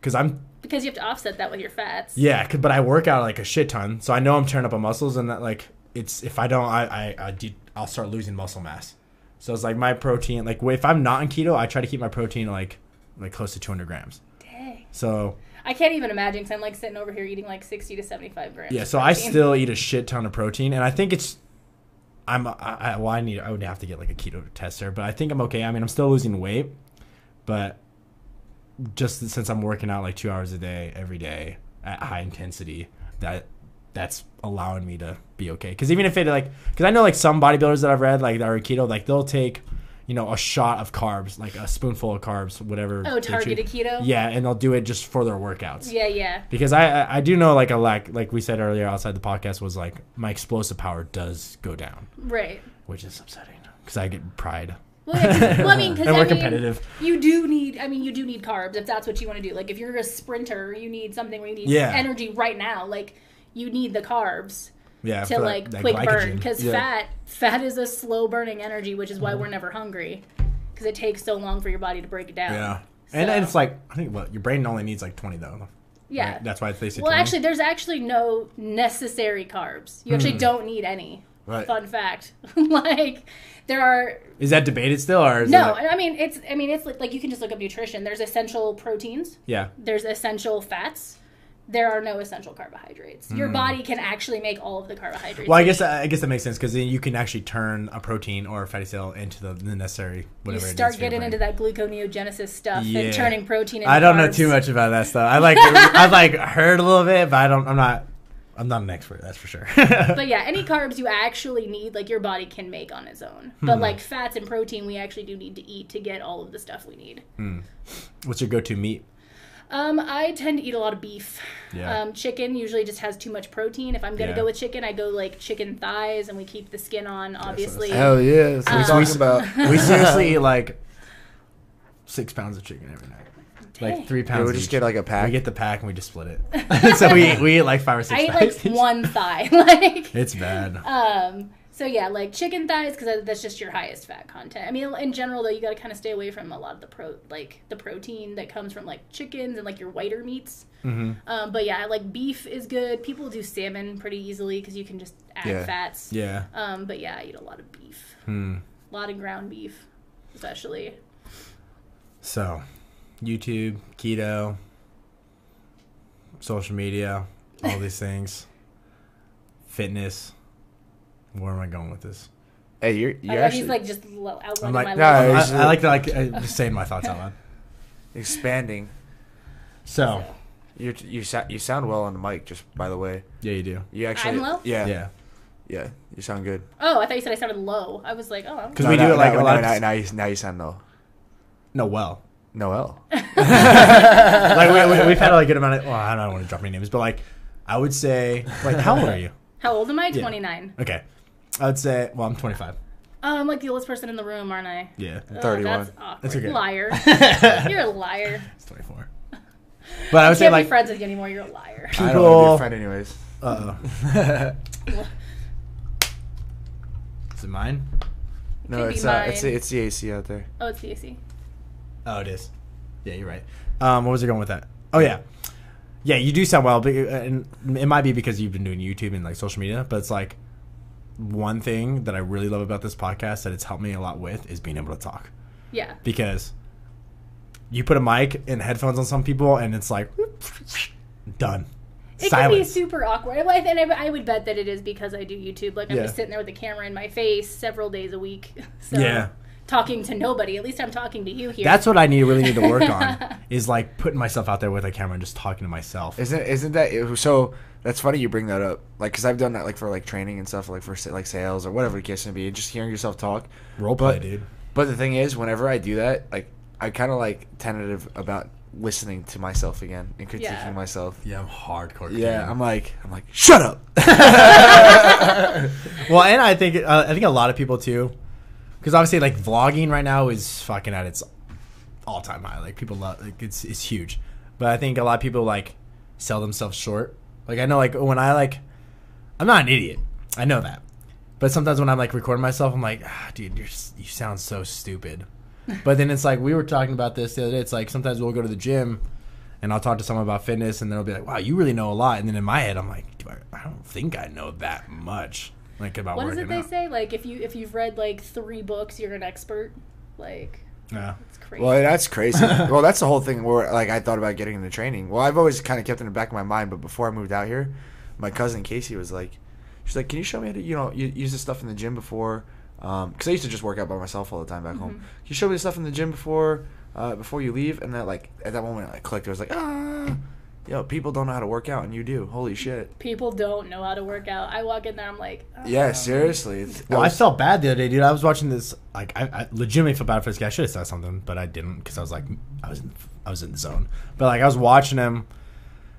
Speaker 2: because I'm
Speaker 3: because you have to offset that with your fats.
Speaker 2: yeah 'cause- but I work out like a shit ton so I know I'm turning up on muscles and that like it's if I don't I I, I do, I'll start losing muscle mass. So it's like my protein like if I'm not on keto I try to keep my protein like like close to 200 grams.
Speaker 3: Dang.
Speaker 2: So
Speaker 3: I can't even imagine because I'm like sitting over here eating like 60 to 75 grams.
Speaker 2: yeah, so I still eat a shit ton of protein, and I think it's. I'm I, I well I need I would have to get like a keto tester, but I think I'm okay. I mean I'm still losing weight, but just since I'm working out like two hours a day every day at high intensity, that that's allowing me to be okay. Because even if it like, because I know like some bodybuilders that I've read like that are keto, like they'll take, you know, a shot of carbs, like a spoonful of carbs, whatever.
Speaker 3: Oh, targeted keto?
Speaker 2: Yeah, and they'll do it just for their workouts
Speaker 3: Yeah, yeah.
Speaker 2: because I, I I do know like a lack like we said earlier outside the podcast was like my explosive power does go down,
Speaker 3: Right.
Speaker 2: which is upsetting because I get pride
Speaker 3: Well, yeah, well, I mean, because
Speaker 2: and
Speaker 3: I
Speaker 2: we're
Speaker 3: mean,
Speaker 2: competitive.
Speaker 3: you do need. I mean, you do need carbs if that's what you want to do. Like, if you're a sprinter, you need something where you need
Speaker 2: Yeah.
Speaker 3: energy right now. Like, you need the carbs
Speaker 2: Yeah,
Speaker 3: to
Speaker 2: that-
Speaker 3: like
Speaker 2: that
Speaker 3: quick burn because
Speaker 1: Yeah.
Speaker 3: fat fat is a slow burning energy, which is why
Speaker 2: Mm-hmm.
Speaker 3: we're never hungry because it takes so long for your body to break it down.
Speaker 2: Yeah, and,
Speaker 3: So-
Speaker 2: and it's like I think what your brain only needs like twenty though.
Speaker 3: yeah.
Speaker 2: Right? that's why they say.
Speaker 3: Well,
Speaker 2: 20.
Speaker 3: actually, there's actually no necessary carbs. You actually don't need any.
Speaker 1: Right.
Speaker 3: Fun fact. like, there are
Speaker 2: is that debated still or is
Speaker 3: no.
Speaker 2: That,
Speaker 3: I mean, it's. I mean, it's like, like you can just look up nutrition. There's essential proteins.
Speaker 2: yeah,
Speaker 3: There's essential fats. There are no essential carbohydrates. Your body can actually make all of the carbohydrates.
Speaker 2: Hmm. well, I guess. I guess that makes sense because then you can actually turn a protein or a fatty cell into the, the necessary
Speaker 3: you
Speaker 2: whatever. it
Speaker 3: start getting into that gluconeogenesis stuff
Speaker 2: Yeah.
Speaker 3: and turning protein. Into
Speaker 2: I don't know too much about that stuff. I like I've like heard a little bit, but I don't. I'm not. I'm not an expert. That's for sure.
Speaker 3: But yeah, any carbs you actually need, like your body can make on its own.
Speaker 2: Hmm.
Speaker 3: But like fats and protein, we actually do need to eat to get all of the stuff we need.
Speaker 2: What's your go-to meat?
Speaker 3: Um, I tend to eat a lot of beef.
Speaker 2: Yeah.
Speaker 3: Um, chicken usually just has too much protein. If I'm gonna
Speaker 2: Yeah.
Speaker 3: go with chicken, I go like chicken thighs, and we keep the skin on. Obviously,
Speaker 1: Hell yeah, that's what
Speaker 3: Um,
Speaker 1: we're talking about.
Speaker 2: We seriously eat like six pounds of chicken every night.
Speaker 3: Dang.
Speaker 2: Like three
Speaker 1: Yeah,
Speaker 2: pounds.
Speaker 1: we just
Speaker 2: each.
Speaker 1: get like a pack.
Speaker 2: we get the pack and we just split it. so we we eat like five or six.
Speaker 3: I eat like
Speaker 2: each.
Speaker 3: one thigh. like,
Speaker 2: It's bad.
Speaker 3: um, so yeah, like chicken thighs because that's just your highest fat content. I mean, in general though, you got to kind of stay away from a lot of the pro like the protein that comes from like chickens and like your whiter meats.
Speaker 2: hmm
Speaker 3: Um, but yeah, like beef is good. People do salmon pretty easily because you can just add
Speaker 1: Yeah.
Speaker 3: fats.
Speaker 2: Yeah.
Speaker 3: Um, but yeah, I eat a lot of beef,
Speaker 2: Hmm.
Speaker 3: a lot of ground beef, especially.
Speaker 2: So, YouTube, keto, social media, all these things, fitness. Where am I going with this?
Speaker 1: Hey, you're you're
Speaker 3: I,
Speaker 1: actually
Speaker 3: he's like just lo- outlining
Speaker 2: I'm like,
Speaker 3: my
Speaker 1: no,
Speaker 3: life.
Speaker 2: I, I like to like uh, just saying my thoughts out loud.
Speaker 1: expanding.
Speaker 2: So,
Speaker 1: You you sound you sound well on the mic. Just by the way,
Speaker 2: yeah, you do.
Speaker 1: you actually I'm
Speaker 3: low?
Speaker 1: Yeah, yeah,
Speaker 2: Yeah.
Speaker 1: You sound good.
Speaker 3: Oh, I thought you said I sounded low. I was like, oh, I'm
Speaker 2: 'Cause
Speaker 1: No,
Speaker 2: we
Speaker 1: no,
Speaker 2: do it like
Speaker 1: no,
Speaker 2: a lot
Speaker 1: no,
Speaker 2: of-
Speaker 1: now, now you now you sound low.
Speaker 2: No, well.
Speaker 1: Noel.
Speaker 2: like we, we, we've had like a good amount of. Well, I don't want to drop any names, but like, I would say, like, how old are you?
Speaker 3: How old am I?
Speaker 2: Yeah.
Speaker 3: 29.
Speaker 2: Okay, I would say, well, I'm 25.
Speaker 3: Oh, I'm like the oldest person in the room, aren't I?
Speaker 2: Yeah,
Speaker 3: Oh,
Speaker 1: 31.
Speaker 3: that's awkward.
Speaker 2: That's okay.
Speaker 3: Liar. You're a liar.
Speaker 2: it's 24. But I would say
Speaker 3: Can't be
Speaker 2: like
Speaker 3: friends with you anymore. You're a liar.
Speaker 1: I don't want to be a friend anyways.
Speaker 2: Uh oh. Is it mine?
Speaker 1: no,
Speaker 3: Could
Speaker 1: it's uh, it's it's the AC out there.
Speaker 3: Oh, it's the AC.
Speaker 2: Oh, it is. Yeah, you're right. Um, what was I going with that? Oh yeah, yeah. You do sound well, but uh, and it might be because you've been doing YouTube and like social media. But it's like one thing that I really love about this podcast that it's helped me a lot with is being able to talk
Speaker 3: Yeah.
Speaker 2: because you put a mic and headphones on some people and it's like done.
Speaker 3: It
Speaker 2: Silence.
Speaker 3: can be super awkward. And I, I would bet that it is because I do YouTube. Like I'm
Speaker 2: Yeah.
Speaker 3: just sitting there with a camera in my face several days a week. So
Speaker 2: Yeah.
Speaker 3: Talking to nobody. At least I'm talking to you here.
Speaker 2: That's what I need really need to work on is like putting myself out there with a camera and just talking to myself.
Speaker 1: Isn't isn't that so? That's funny you bring that up. Like, cause I've done that like for like training and stuff, like for like sales or whatever the case may be. Just hearing yourself talk.
Speaker 2: Role play,
Speaker 1: but-
Speaker 2: dude.
Speaker 1: But the thing is, whenever I do that, like I kind of like tentative about listening to myself again and critiquing
Speaker 3: Yeah.
Speaker 1: myself.
Speaker 2: Yeah, I'm hardcore.
Speaker 1: Yeah, I'm like, I'm like, shut up.
Speaker 2: well, and I think uh, I think a lot of people too, because obviously like vlogging right now is fucking at its all time high. Like people love like it's it's huge, but I think a lot of people like sell themselves short. Like I know like when I like, I'm not an idiot. I know that, but sometimes when I'm like recording myself, I'm like, ah, dude, you're you sound so stupid. but then it's like we were talking about this the other day. It's like sometimes we'll go to the gym. And I'll talk to someone about fitness, and they'll be like, "Wow, you really know a lot." And then in my head, I'm like, "Do I, I don't think I know that much." Like about
Speaker 3: What is it they
Speaker 2: out.
Speaker 3: say? Like if you if you've read like three books, you're an expert. Like
Speaker 2: Yeah.
Speaker 3: it's crazy.
Speaker 1: Well, that's crazy. well, that's the whole thing where like I thought about getting into training. Well, I've always kind of kept in the back of my mind, but before I moved out here, my cousin Casey was like, she's like, "Can you show me how to you know you, use this stuff in the gym before?" Because I used to just work out by myself all the time back home. Can you show me the stuff in the gym before uh, before you leave? And that like at that moment, I clicked. I was like, ah. Yo, people don't know how to work out, and you do. Holy shit!
Speaker 3: People don't know how to work out. I walk in there, I'm like, oh.
Speaker 1: Yeah, seriously. It's-
Speaker 2: Well, I
Speaker 1: was-
Speaker 2: felt bad the other day, dude. I was watching this. Like, I, I legitimately felt bad for this guy. I should have said something, but I didn't because I was like, I was, in, I was in the zone. But like, I was watching him.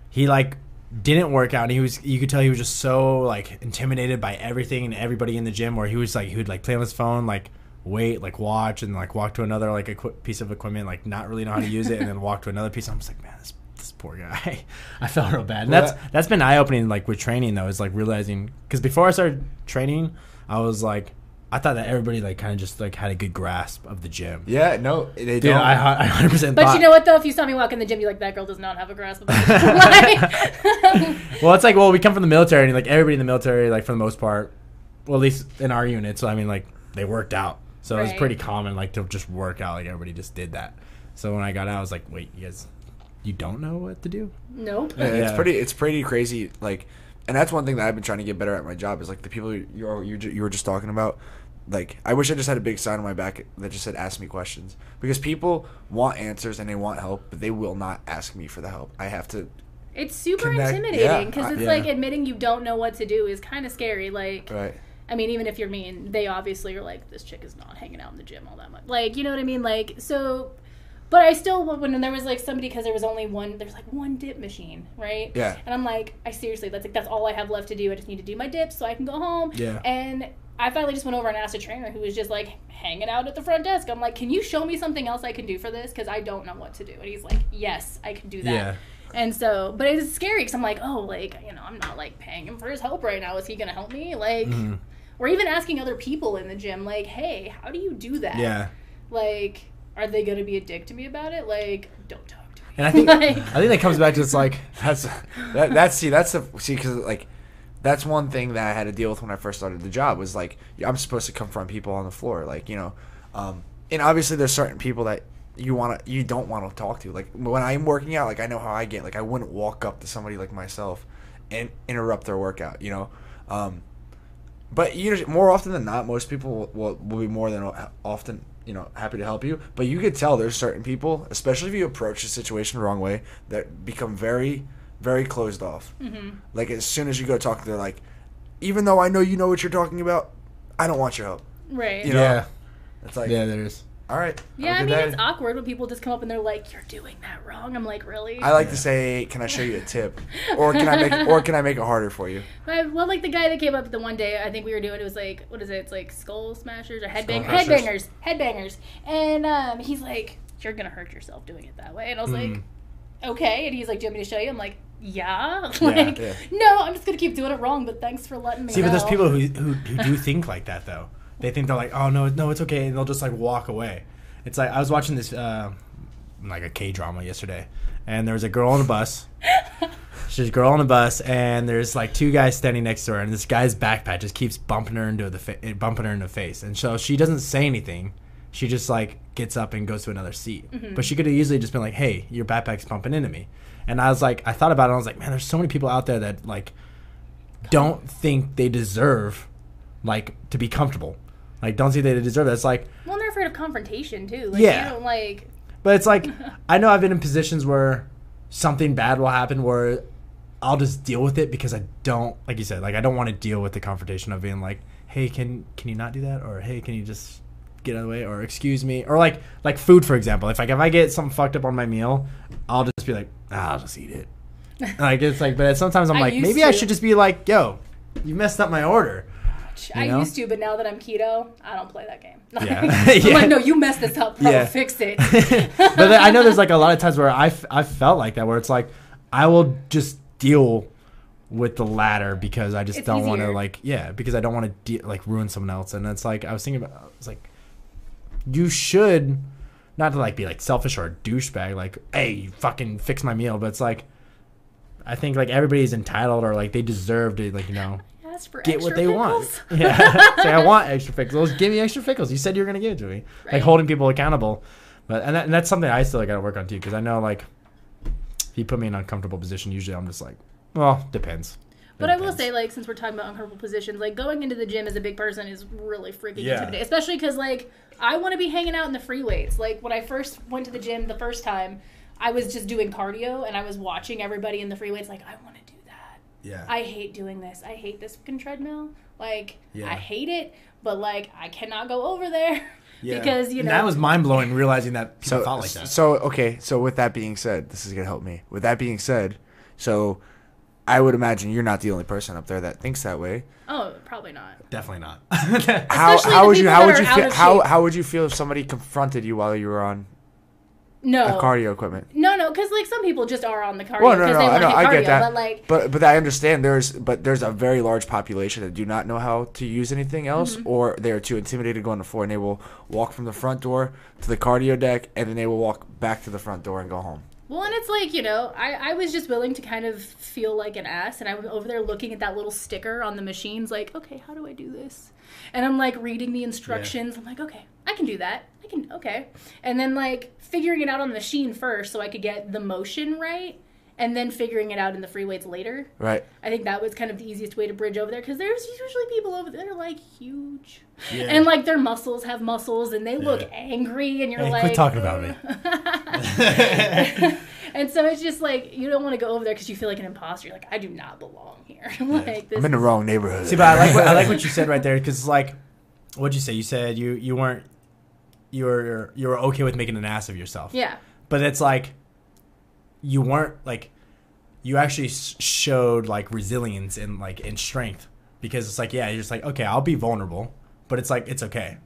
Speaker 2: He like didn't work out. And he was, you could tell he was just so like intimidated by everything and everybody in the gym. Where he was like, he would like play on his phone, like wait, like watch, and like walk to another like equi- piece of equipment, like not really know how to use it, and then walk to another piece. I'm just like, man, this this poor guy. I felt real bad. And
Speaker 1: Well,
Speaker 2: that's
Speaker 1: that-
Speaker 2: that's been eye opening. Like with training though, is like realizing because before I started training, I was like, I thought that everybody like kind of just like had a good grasp of the gym.
Speaker 1: yeah, no, they
Speaker 2: Dude,
Speaker 1: don't.
Speaker 2: I, I 100%
Speaker 3: But
Speaker 2: thought,
Speaker 3: you know what though? If you saw me walk in the gym, you're like, that girl does not have a grasp of it. Like-
Speaker 2: well, it's like, well, we come from the military, and like everybody in the military, like for the most part, well, at least in our unit. So I mean, like they worked out, so it was pretty common, like to just work out. Like everybody just did that. So when I got out, I was like, wait, you guys, you don't know what to do?
Speaker 3: nope.
Speaker 1: Yeah, it's pretty. It's pretty crazy. Like, and that's one thing that I've been trying to get better at my job is like the people you you you, you were just talking about. Like, I wish I just had a big sign on my back that just said "Ask me questions" because people want answers and they want help, but they will not ask me for the help. I have to.
Speaker 3: It's super
Speaker 1: Connect-
Speaker 3: intimidating
Speaker 1: yeah,
Speaker 3: because
Speaker 1: I-
Speaker 3: it's
Speaker 2: yeah.
Speaker 3: like admitting you don't know what to do is kind of scary. Like,
Speaker 1: Right.
Speaker 3: I mean, even if you're mean, they obviously are like, this chick is not hanging out in the gym all that much. Like, you know what I mean? Like, so, but I still, when there was like somebody, because there was only one, there's like one dip machine, right?
Speaker 1: Yeah.
Speaker 3: And I'm like, I seriously, that's like, that's all I have left to do. I just need to do my dips so I can go home.
Speaker 2: Yeah.
Speaker 3: And I finally just went over and asked a trainer who was just like hanging out at the front desk. I'm like, can you show me something else I can do for this? Because I don't know what to do. And he's like, yes, I can do that.
Speaker 2: Yeah.
Speaker 3: And so, but it's scary because I'm like, oh, like, you know, I'm not like paying him for his help right now. Is he going to help me? Like,
Speaker 2: Mm-hmm.
Speaker 3: or even asking other people in the gym, like, hey, how do you do that?
Speaker 2: Yeah.
Speaker 3: Like, are they going to be a dick to me about it? Like, don't talk to me.
Speaker 2: And I think
Speaker 3: Like-
Speaker 2: I think that comes back to it's like
Speaker 1: That's that. That's see. That's the see because like. That's one thing that I had to deal with when I first started the job was like I'm supposed to confront people on the floor, like you know, um, and obviously there's certain people that you want to you don't want to talk to. Like when I'm working out, like I know how I get. Like I wouldn't walk up to somebody like myself and interrupt their workout, you know. Um, but you more often than not, most people will, will be more than often you know happy to help you. But you could tell there's certain people, especially if you approach the situation the wrong way, that become very very closed off. Mm-hmm. Like as soon as you go talk, they're like, even though I know you know what you're talking about, I don't want your help.
Speaker 3: right.
Speaker 1: You know,
Speaker 2: yeah,
Speaker 1: It's like,
Speaker 2: yeah, there is.
Speaker 1: All right.
Speaker 3: Yeah, I mean,
Speaker 1: day."
Speaker 3: it's awkward when people just come up and they're like, you're doing that wrong. I'm like, really?
Speaker 1: I like to say, "Can I show you a tip?" or can I make or can I make it harder for you?
Speaker 3: I- well, like the guy that came up the one day, I think we were doing it was like, what is it? It's like skull smashers or headbang
Speaker 1: Skull
Speaker 3: headbangers, headbangers. And um, he's like, you're gonna hurt yourself doing it that way. And I was like, okay. And he's like, do you want me to show you? I'm like, yeah. like,
Speaker 1: yeah.
Speaker 3: no, I'm just gonna keep doing it wrong. But thanks for letting me.
Speaker 2: See, but there's people who, who who do think like that though. They think they're like, oh no, no, it's okay, and they'll just like walk away. It's like I was watching this uh, like a K drama yesterday, and there was a girl on a bus. She's a girl on a bus, and there's like two guys standing next to her, and this guy's backpack just keeps bumping her into the fa- bumping her in the face, and so she doesn't say anything. She just like gets up and goes to another seat. But she could have easily just been like, "Hey, your backpack's bumping into me," and I was like, I thought about it. and I was like, man, there's so many people out there that like don't think they deserve like to be comfortable. Like don't think they deserve it. It's like
Speaker 3: Well, they're afraid of confrontation too. Like,
Speaker 2: Yeah.
Speaker 3: You don't like.
Speaker 2: but it's like I know I've been in positions where something bad will happen where I'll just deal with it because I don't like you said, like I don't want to deal with the confrontation of being like, Hey, can can you not do that? Or hey, can you just get out of the way or excuse me or like like food for example if like if i get something fucked up on my meal i'll just be like ah, i'll just eat it like it's like but sometimes i'm
Speaker 3: I
Speaker 2: like maybe i should just be like yo you messed up my order
Speaker 3: I
Speaker 2: You know?
Speaker 3: used to, but now that I'm keto, I don't play that game.
Speaker 2: Yeah. Yeah.
Speaker 3: like, no, you messed this up, bro.
Speaker 2: Yeah.
Speaker 3: Fix it.
Speaker 2: but I know there's like a lot of times where I f- I felt like that where it's like I will just deal with the latter because I just
Speaker 3: It's
Speaker 2: don't want to like yeah because I don't want to de- like ruin someone else and it's like I was thinking about I was like you should not to like be like selfish or a douchebag like hey you fucking fix my meal but it's like I think like everybody's entitled or like they deserve to like you know
Speaker 3: Ask for
Speaker 2: get what they
Speaker 3: pickles.
Speaker 2: want. Yeah, say I want extra pickles. Give me extra pickles. You said you were gonna give it to me. Like holding people accountable, but and, that, and that's something I still got to work on too because I know like if you put me in an uncomfortable position, usually I'm just like, well, depends.
Speaker 3: But I will say, like, since we're talking about uncomfortable positions, like going into the gym as a big person is really freaking
Speaker 2: Yeah.
Speaker 3: intimidating. Especially because, like, I want to be hanging out in the free weights. Like when I first went to the gym the first time, I was just doing cardio and I was watching everybody in the free weights. Like, I want to.
Speaker 2: Yeah,
Speaker 3: I hate doing this. I hate this fucking treadmill. Like,
Speaker 2: Yeah.
Speaker 3: I hate it. But like, I cannot go over there
Speaker 2: Yeah.
Speaker 3: because you
Speaker 2: And
Speaker 3: know
Speaker 2: that was mind blowing realizing that people
Speaker 1: So,
Speaker 2: thought like that.
Speaker 1: so okay. So with that being said, this is gonna help me. With that being said, so I would imagine you're not the only person up there that thinks that way.
Speaker 3: Oh, probably not.
Speaker 2: Definitely not.
Speaker 1: How how would you how would you feel how how would you feel if somebody confronted you while you were on
Speaker 3: No.
Speaker 1: a cardio equipment?
Speaker 3: No, no, because like some people just are on the cardio
Speaker 1: Well, no, no,
Speaker 3: they
Speaker 1: I
Speaker 3: want
Speaker 1: know,
Speaker 3: to
Speaker 1: I get
Speaker 3: cardio.
Speaker 1: that.
Speaker 3: But like,
Speaker 1: But but I understand there's but there's a very large population that do not know how to use anything else,
Speaker 3: Mm-hmm.
Speaker 1: or they are too intimidated to go on the floor, and they will walk from the front door to the cardio deck, and then they will walk back to the front door and go home.
Speaker 3: well, and it's like you know, I I was just willing to kind of feel like an ass, and I was over there looking at that little sticker on the machines, like, okay, how do I do this? And I'm like reading the instructions. I'm like, okay, I can do that. I can okay, and then like figuring it out on the machine first, so I could get the motion right. And then figuring it out in the free weights later.
Speaker 1: Right.
Speaker 3: I think that was kind of the easiest way to bridge over there because there's usually people over there like huge,
Speaker 2: Yeah.
Speaker 3: and like their muscles have muscles and they look
Speaker 2: Yeah.
Speaker 3: angry, and you're
Speaker 2: Hey,
Speaker 3: like,
Speaker 2: quit talking about me.
Speaker 3: and so it's just like you don't want to go over there because you feel like an imposter. You're like, I do not belong here. like this.
Speaker 1: I'm in the wrong neighborhood.
Speaker 2: See, but I like what, I like what you said right there because like, what'd you say? You said you you weren't you were you were okay with making an ass of yourself.
Speaker 3: Yeah.
Speaker 2: but it's like you weren't like you actually showed like resilience and like and strength because it's like yeah you're just like okay I'll be vulnerable but it's like it's okay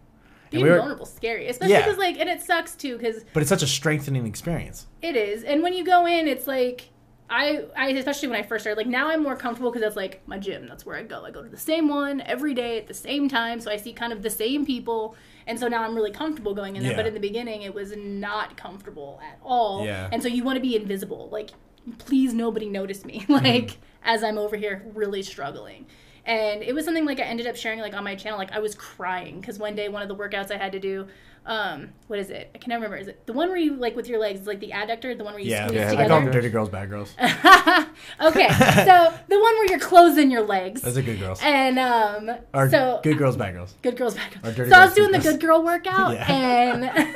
Speaker 3: Being
Speaker 2: we were-
Speaker 3: vulnerable scary, especially
Speaker 2: Yeah.
Speaker 3: because like, and it sucks too because
Speaker 2: but it's such a strengthening experience
Speaker 3: It is, and when you go in, it's like I, I especially when I first started. Like now, I'm more comfortable because that's like my gym. That's where I go. I go to the same one every day at the same time, so I see kind of the same people, and so now I'm really comfortable going in there.
Speaker 2: Yeah.
Speaker 3: But in the beginning, it was not comfortable at all.
Speaker 2: Yeah.
Speaker 3: And so you want to be invisible. Like, please, nobody notice me. Like mm-hmm. as I'm over here really struggling. And it was something like I ended up sharing like on my channel. Like I was crying because one day one of the workouts I had to do, um, what is it? I can never remember. Is it the one where you like with your legs, like the adductor, the one where you
Speaker 2: yeah,
Speaker 3: squeeze
Speaker 1: Yeah,
Speaker 2: I call them dirty girls bad girls
Speaker 3: okay, so the one where you're closing your legs.
Speaker 2: That's a good girls
Speaker 3: and um,
Speaker 2: or
Speaker 3: so
Speaker 2: good girls bad girls
Speaker 3: good girls bad girls. So I was
Speaker 2: girls,
Speaker 3: doing the
Speaker 2: good
Speaker 3: good girl workout,
Speaker 2: Yeah.
Speaker 3: and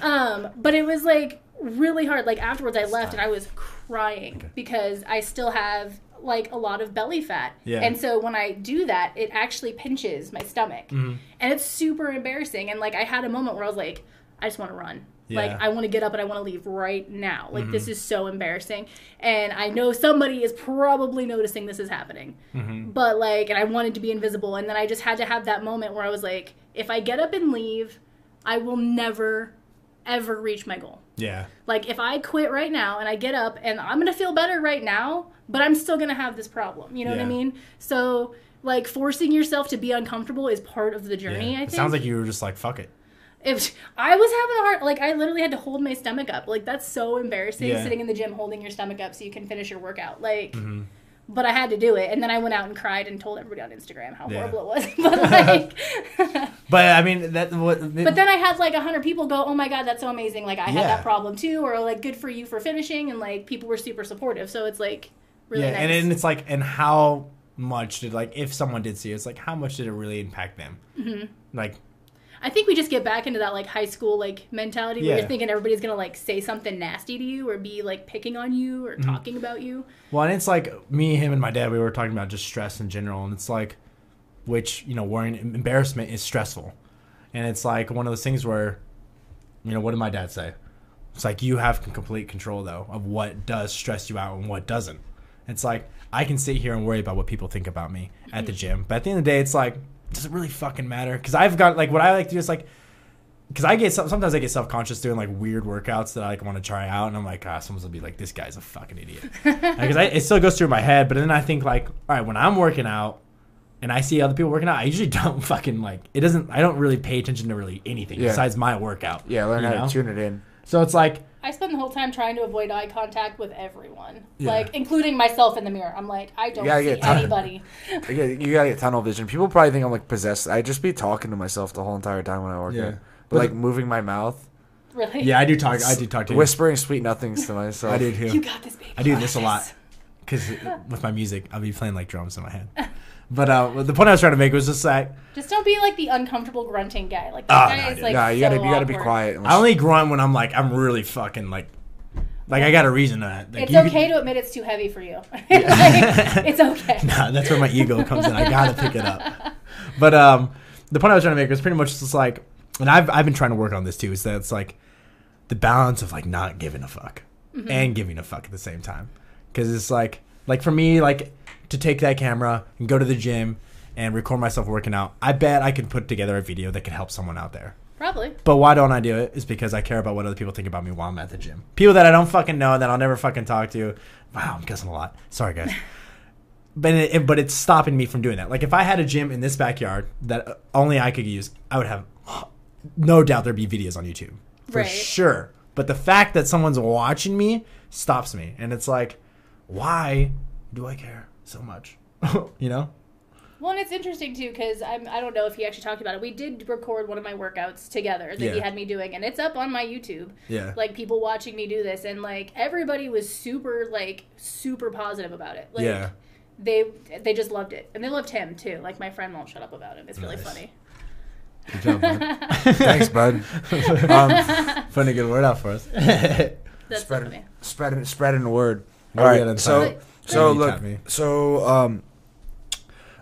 Speaker 3: um, but it was like really hard. Like afterwards, I left and I was crying because I still have like a lot of belly fat,
Speaker 2: Yeah.
Speaker 3: and so when I do that, it actually pinches my stomach,
Speaker 2: Mm-hmm.
Speaker 3: and it's super embarrassing. And like I had a moment where I was like, I just want to run. Like I want to get up and I want to leave right now. Like
Speaker 2: Mm-hmm.
Speaker 3: this is so embarrassing, and I know somebody is probably noticing this is happening.
Speaker 2: Mm-hmm.
Speaker 3: But like, and I wanted to be invisible, and then I just had to have that moment where I was like, if I get up and leave, I will never, ever reach my goal.
Speaker 2: Yeah
Speaker 3: Like if I quit right now and I get up and I'm gonna feel better right now, but I'm still gonna have this problem. You know what I mean? So like forcing yourself to be uncomfortable is part of the journey.
Speaker 2: yeah
Speaker 3: I
Speaker 2: it
Speaker 3: think.
Speaker 2: sounds like you were just like fuck it
Speaker 3: if I was having a hard, like I literally had to hold my stomach up. Like that's so embarrassing
Speaker 2: Yeah.
Speaker 3: sitting in the gym holding your stomach up so you can finish your workout. Like,
Speaker 2: Mm-hmm.
Speaker 3: But I had to do it, and then I went out and cried and told everybody on Instagram how
Speaker 2: Yeah.
Speaker 3: horrible it was. but like,
Speaker 2: but I mean that what
Speaker 3: but then I had like a hundred people go, "Oh my god, that's so amazing! Like I had that problem too," or like, "Good for you for finishing," and like people were super supportive. So it's like really
Speaker 2: yeah
Speaker 3: nice.
Speaker 2: and, and it's like and how much did like if someone did see it, it's like how much did it really impact them mm-hmm. like
Speaker 3: I think we just get back into that like high school like mentality where
Speaker 2: Yeah.
Speaker 3: you're thinking everybody's gonna like say something nasty to you or be like picking on you or
Speaker 2: Mm-hmm.
Speaker 3: talking about you.
Speaker 2: Well, and it's like me, him, and my dad. We were talking about just stress in general, and it's like, which you know, worrying, embarrassment is stressful, and it's like one of those things where, you know, what did my dad say? It's like you have complete control though of what does stress you out and what doesn't. It's like I can sit here and worry about what people think about me at the gym, but at the end of the day, it's like does it really fucking matter? Because I've got like what I like to do is like because I get sometimes I get self conscious doing like weird workouts that I like want to try out, and I'm like, ah, someone's gonna be like, this guy's a fucking idiot. Because it still goes through my head, but then I think like, all right, when I'm working out and I see other people working out, I usually don't fucking like it. Doesn't I don't really pay attention to really anything
Speaker 1: Yeah.
Speaker 2: besides my workout.
Speaker 1: Yeah, learn
Speaker 2: you
Speaker 1: how
Speaker 2: know?
Speaker 1: to tune it in.
Speaker 2: So it's like,
Speaker 3: I spend the whole time trying to avoid eye contact with everyone,
Speaker 2: Yeah.
Speaker 3: like including myself in the mirror. I'm like, I don't
Speaker 1: gotta
Speaker 3: see
Speaker 1: get
Speaker 3: anybody.
Speaker 1: You gotta, you gotta get tunnel vision. People probably think I'm like possessed. I just be talking to myself the whole entire time when I work
Speaker 2: Yeah.
Speaker 1: out. But like moving my mouth,
Speaker 3: Really?
Speaker 2: yeah, I do talk. I do talk to you.
Speaker 1: whispering sweet nothings to myself.
Speaker 2: I do too.
Speaker 3: You got this, baby.
Speaker 2: I do this a lot because with my music, I'll be playing like drums in my head. But uh, the point I was trying to make was just like
Speaker 3: Just don't be like the uncomfortable grunting guy. Like
Speaker 2: Oh,
Speaker 3: that
Speaker 2: no,
Speaker 3: guy is like
Speaker 1: nah, you
Speaker 3: so
Speaker 1: gotta you gotta be
Speaker 3: awkward.
Speaker 1: quiet.
Speaker 2: I only grunt when I'm like I'm really fucking like like I got a reason to. Like,
Speaker 3: It's
Speaker 2: you could-
Speaker 3: okay to admit it's too heavy for you. like, it's okay.
Speaker 2: Nah, that's where my ego comes in. I gotta pick it up. But um, the point I was trying to make was pretty much just like, and I've I've been trying to work on this too. Is that it's like the balance of like not giving a fuck
Speaker 3: Mm-hmm.
Speaker 2: and giving a fuck at the same time, because it's like like for me like to take that camera and go to the gym and record myself working out. I bet I could put together a video that could help someone out there.
Speaker 3: Probably.
Speaker 2: But why don't I do it? Is because I care about what other people think about me while I'm at the gym. People that I don't fucking know and that I'll never fucking talk to. Wow, I'm guessing a lot. Sorry, guys. but it, but it's stopping me from doing that. Like if I had a gym in this backyard that only I could use, I would have no doubt there'd be videos on YouTube for
Speaker 3: Right.
Speaker 2: sure. But the fact that someone's watching me stops me, and it's like, why do I care so much? you know?
Speaker 3: Well, and it's interesting too because I'm I don't know if he actually talked about it. We did record one of my workouts together that he had me doing, and it's up on my YouTube.
Speaker 2: Yeah.
Speaker 3: Like people watching me do this, and like everybody was super like super positive about it. Like,
Speaker 2: yeah.
Speaker 3: They they just loved it, and they loved him too. Like my friend won't shut up about him. It's really
Speaker 2: Nice.
Speaker 3: funny.
Speaker 2: Good job, man.
Speaker 1: Thanks, bud. Um,
Speaker 2: Putting a good word out for us.
Speaker 3: That's
Speaker 1: spreading,
Speaker 3: funny.
Speaker 1: spreading, spreading the word.
Speaker 2: What
Speaker 1: All
Speaker 2: do
Speaker 1: right, so
Speaker 2: time?
Speaker 1: So look,
Speaker 2: me.
Speaker 1: so um,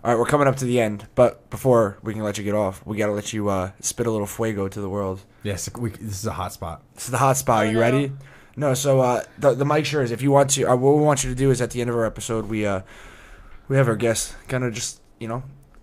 Speaker 1: all right, we're coming up to the end, but before we can let you get off, we gotta let you uh spit a little fuego to the world.
Speaker 2: Yes, we, this is a hot spot.
Speaker 1: This is the hot spot. Are you ready? No. So uh, the the mic sure is. If you want to, uh, what we want you to do is at the end of our episode, we uh, we have our guests kind of just you know,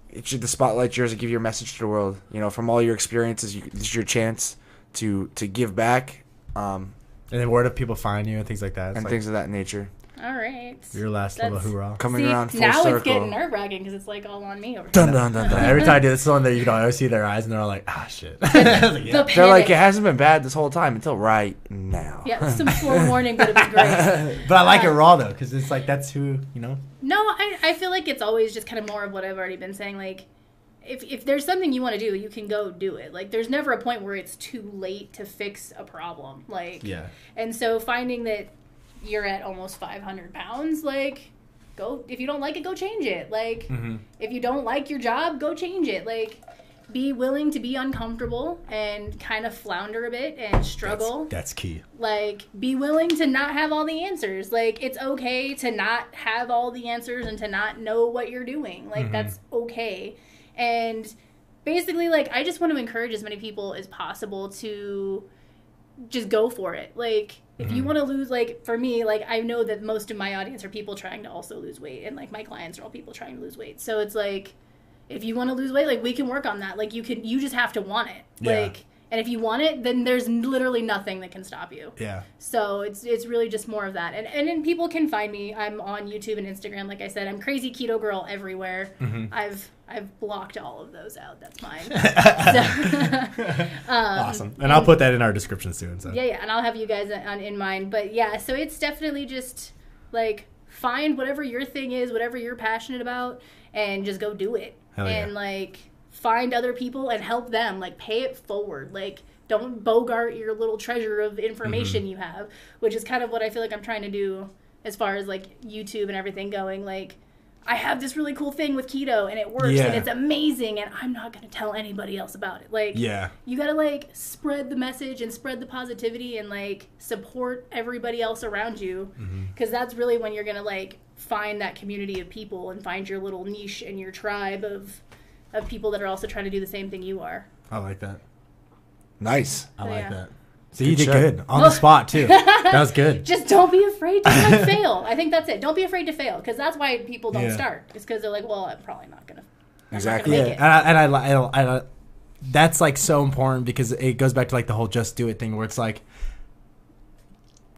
Speaker 1: it's the spotlight yours to give your message to the world. You know, from all your experiences, you, this is your chance to to give back, um,
Speaker 2: And then where do people find you and things like that? It's
Speaker 1: and
Speaker 2: like
Speaker 1: things of that nature.
Speaker 3: All right.
Speaker 2: your last little
Speaker 3: That's-
Speaker 2: hoorah.
Speaker 1: Coming
Speaker 3: See,
Speaker 1: around full
Speaker 3: now
Speaker 1: circle.
Speaker 3: it's getting nerve wracking because it's like all on me over
Speaker 1: Dun
Speaker 3: here.
Speaker 1: dun dun dun.
Speaker 2: Every time I do this one, that you can always see their eyes, and they're all like, "Ah, shit." I like, yeah.
Speaker 1: They're like, it hasn't been bad this whole time until right now.
Speaker 3: Yeah, some forewarning would have been great.
Speaker 2: But I like it raw though, because it's like that's who you know.
Speaker 3: No, I, I feel like it's always just kind of more of what I've already been saying. Like, if, if there's something you want to do, you can go do it. Like, there's never a point where it's too late to fix a problem. Like,
Speaker 2: Yeah.
Speaker 3: and so finding that you're at almost 500 pounds, like, go, if you don't like it, go change it. Like,
Speaker 2: Mm-hmm.
Speaker 3: if you don't like your job, go change it. Like, be willing to be uncomfortable and kind of flounder a bit and struggle
Speaker 2: That's, that's key.
Speaker 3: like be willing to not have all the answers like it's okay to not have all the answers and to not know what you're doing like that's okay and basically like i just want to encourage as many people as possible to just go for it like if you mm-hmm. want to lose like for me like i know that most of my audience are people trying to also lose weight and like my clients are all people trying to lose weight. So it's like if you want to lose weight like we can work on that. Like you can you just have to want it.
Speaker 2: Yeah.
Speaker 3: like and if you want it then there's literally nothing that can stop you
Speaker 2: Yeah.
Speaker 3: so it's it's really just more of that. And and then people can find me. I'm on YouTube and Instagram. Like I said, I'm crazy keto girl everywhere.
Speaker 2: Mm-hmm.
Speaker 3: I've I've blocked all of those out. That's mine. So,
Speaker 2: awesome. And I'll put that in our description soon. So.
Speaker 3: yeah, yeah, and I'll have you guys on in mind. But yeah, so it's definitely just like find whatever your thing is, whatever you're passionate about, and just go do it.
Speaker 2: Hell yeah.
Speaker 3: and like find other people and help them. Like pay it forward. Like don't bogart your little treasure of information
Speaker 2: Mm-hmm.
Speaker 3: you have, which is kind of what I feel like I'm trying to do as far as like YouTube and everything going. Like I have this really cool thing with keto and it works
Speaker 2: Yeah.
Speaker 3: and it's amazing and I'm not going to tell anybody else about it. Like
Speaker 2: Yeah.
Speaker 3: you gotta like spread the message and spread the positivity and like support everybody else around you
Speaker 2: Mm-hmm.
Speaker 3: because that's really when you're gonna like find that community of people and find your little niche and your tribe of of people that are also trying to do the same thing you are
Speaker 2: I like that.
Speaker 1: Nice.
Speaker 2: I
Speaker 3: So,
Speaker 2: like
Speaker 3: yeah.
Speaker 2: that. So you
Speaker 1: Good
Speaker 2: did
Speaker 1: shot.
Speaker 2: good on the spot too. That was good.
Speaker 3: Just don't be afraid to like fail. I think that's it. Don't be afraid to fail because that's why people don't
Speaker 2: Yeah.
Speaker 3: start. It's because they're like, well, I'm probably not gonna.
Speaker 1: Exactly.
Speaker 3: Not
Speaker 2: Yeah,
Speaker 3: gonna
Speaker 2: and
Speaker 3: make it.
Speaker 2: I, and I, li- I, I, that's like so important because it goes back to like the whole just do it thing where it's like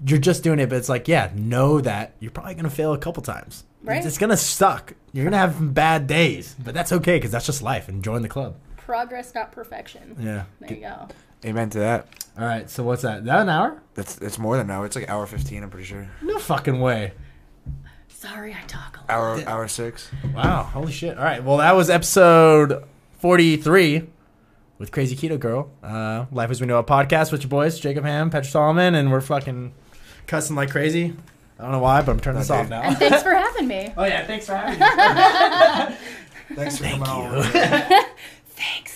Speaker 2: you're just doing it, but it's like yeah, know that you're probably gonna fail a couple times.
Speaker 3: Right.
Speaker 2: It's gonna suck. You're gonna have bad days, but that's okay because that's just life. And join the club.
Speaker 3: Progress, not perfection.
Speaker 2: Yeah.
Speaker 3: There you go.
Speaker 1: Amen to that.
Speaker 2: All right. So what's that? Is that an hour?
Speaker 1: That's it's more than an hour. It's like hour fifteen. I'm pretty sure.
Speaker 2: No fucking way.
Speaker 3: Sorry, I talk a lot.
Speaker 1: Hour hour six.
Speaker 2: Wow. Holy shit. All right. Well, that was episode 43 with Crazy Keto Girl. Uh, Life as We Know a podcast with your boys, Jacob Ham, Petra Solomon, and we're fucking cussing like crazy. I don't know why, but I'm turning this off now.
Speaker 3: And thanks for having me.
Speaker 2: oh, yeah. Thanks for having me.
Speaker 1: Thanks for
Speaker 2: Thank
Speaker 1: coming
Speaker 2: you.
Speaker 1: on.
Speaker 3: Thanks.